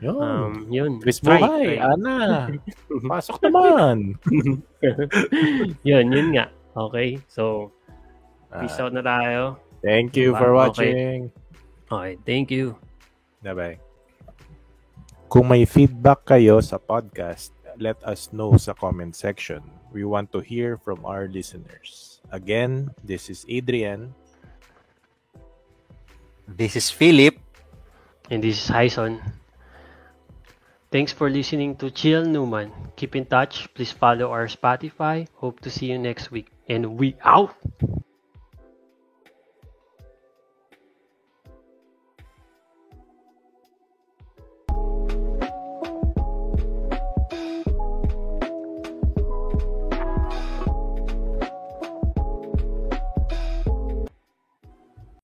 Yun. Um, yun. Chris Try, Buhay, try. Ana. Pasok naman. yun, yun nga. Okay, so peace Ah, out na tayo. thank you for Okay. watching. Okay, thank you. Bye-bye. Kung may feedback kayo sa podcast, let us know sa comment section. We want to hear from our listeners. Again, this is Adrian. This is Philip. And this is Hyson. Thanks for listening to Chill Newman. Keep in touch. Please follow our Spotify. Hope to see you next week. And we out!